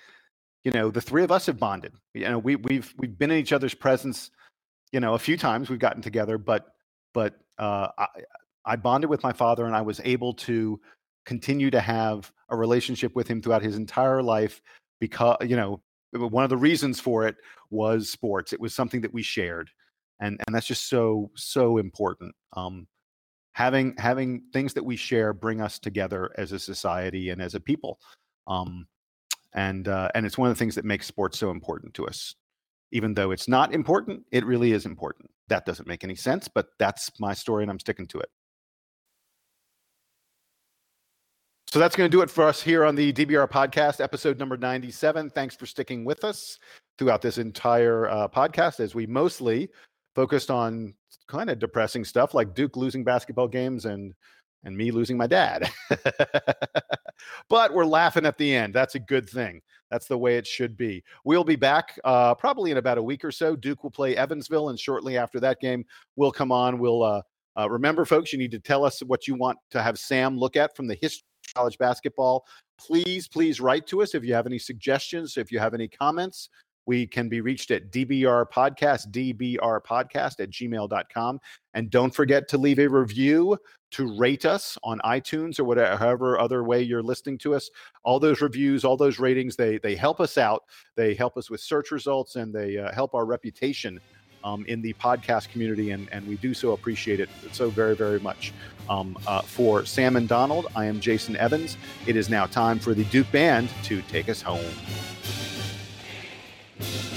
you know the three of us have bonded. You know we we've we've been in each other's presence you know, a few times we've gotten together, but but uh, I, I bonded with my father, and I was able to continue to have a relationship with him throughout his entire life because you know one of the reasons for it was sports. It was something that we shared, and and that's just so so important. Um, having having things that we share bring us together as a society and as a people. Um, and uh, and it's one of the things that makes sports so important to us even though it's not important, it really is important. That doesn't make any sense, but that's my story and I'm sticking to it. So that's going to do it for us here on the DBR podcast, episode number 97. Thanks for sticking with us throughout this entire uh, podcast as we mostly focused on kind of depressing stuff like Duke losing basketball games and and me losing my dad. but we're laughing at the end. That's a good thing. That's the way it should be. We'll be back uh, probably in about a week or so. Duke will play Evansville, and shortly after that game, we'll come on. We'll uh, uh, remember, folks, you need to tell us what you want to have Sam look at from the history of college basketball. Please, please write to us if you have any suggestions, if you have any comments. We can be reached at DBR Podcast, DBR Podcast at gmail.com. And don't forget to leave a review to rate us on iTunes or whatever other way you're listening to us. All those reviews, all those ratings, they they help us out. They help us with search results and they uh, help our reputation um, in the podcast community, and, and we do so appreciate it so very, very much. Um, uh, for Sam and Donald, I am Jason Evans. It is now time for the Duke Band to take us home. Thank you.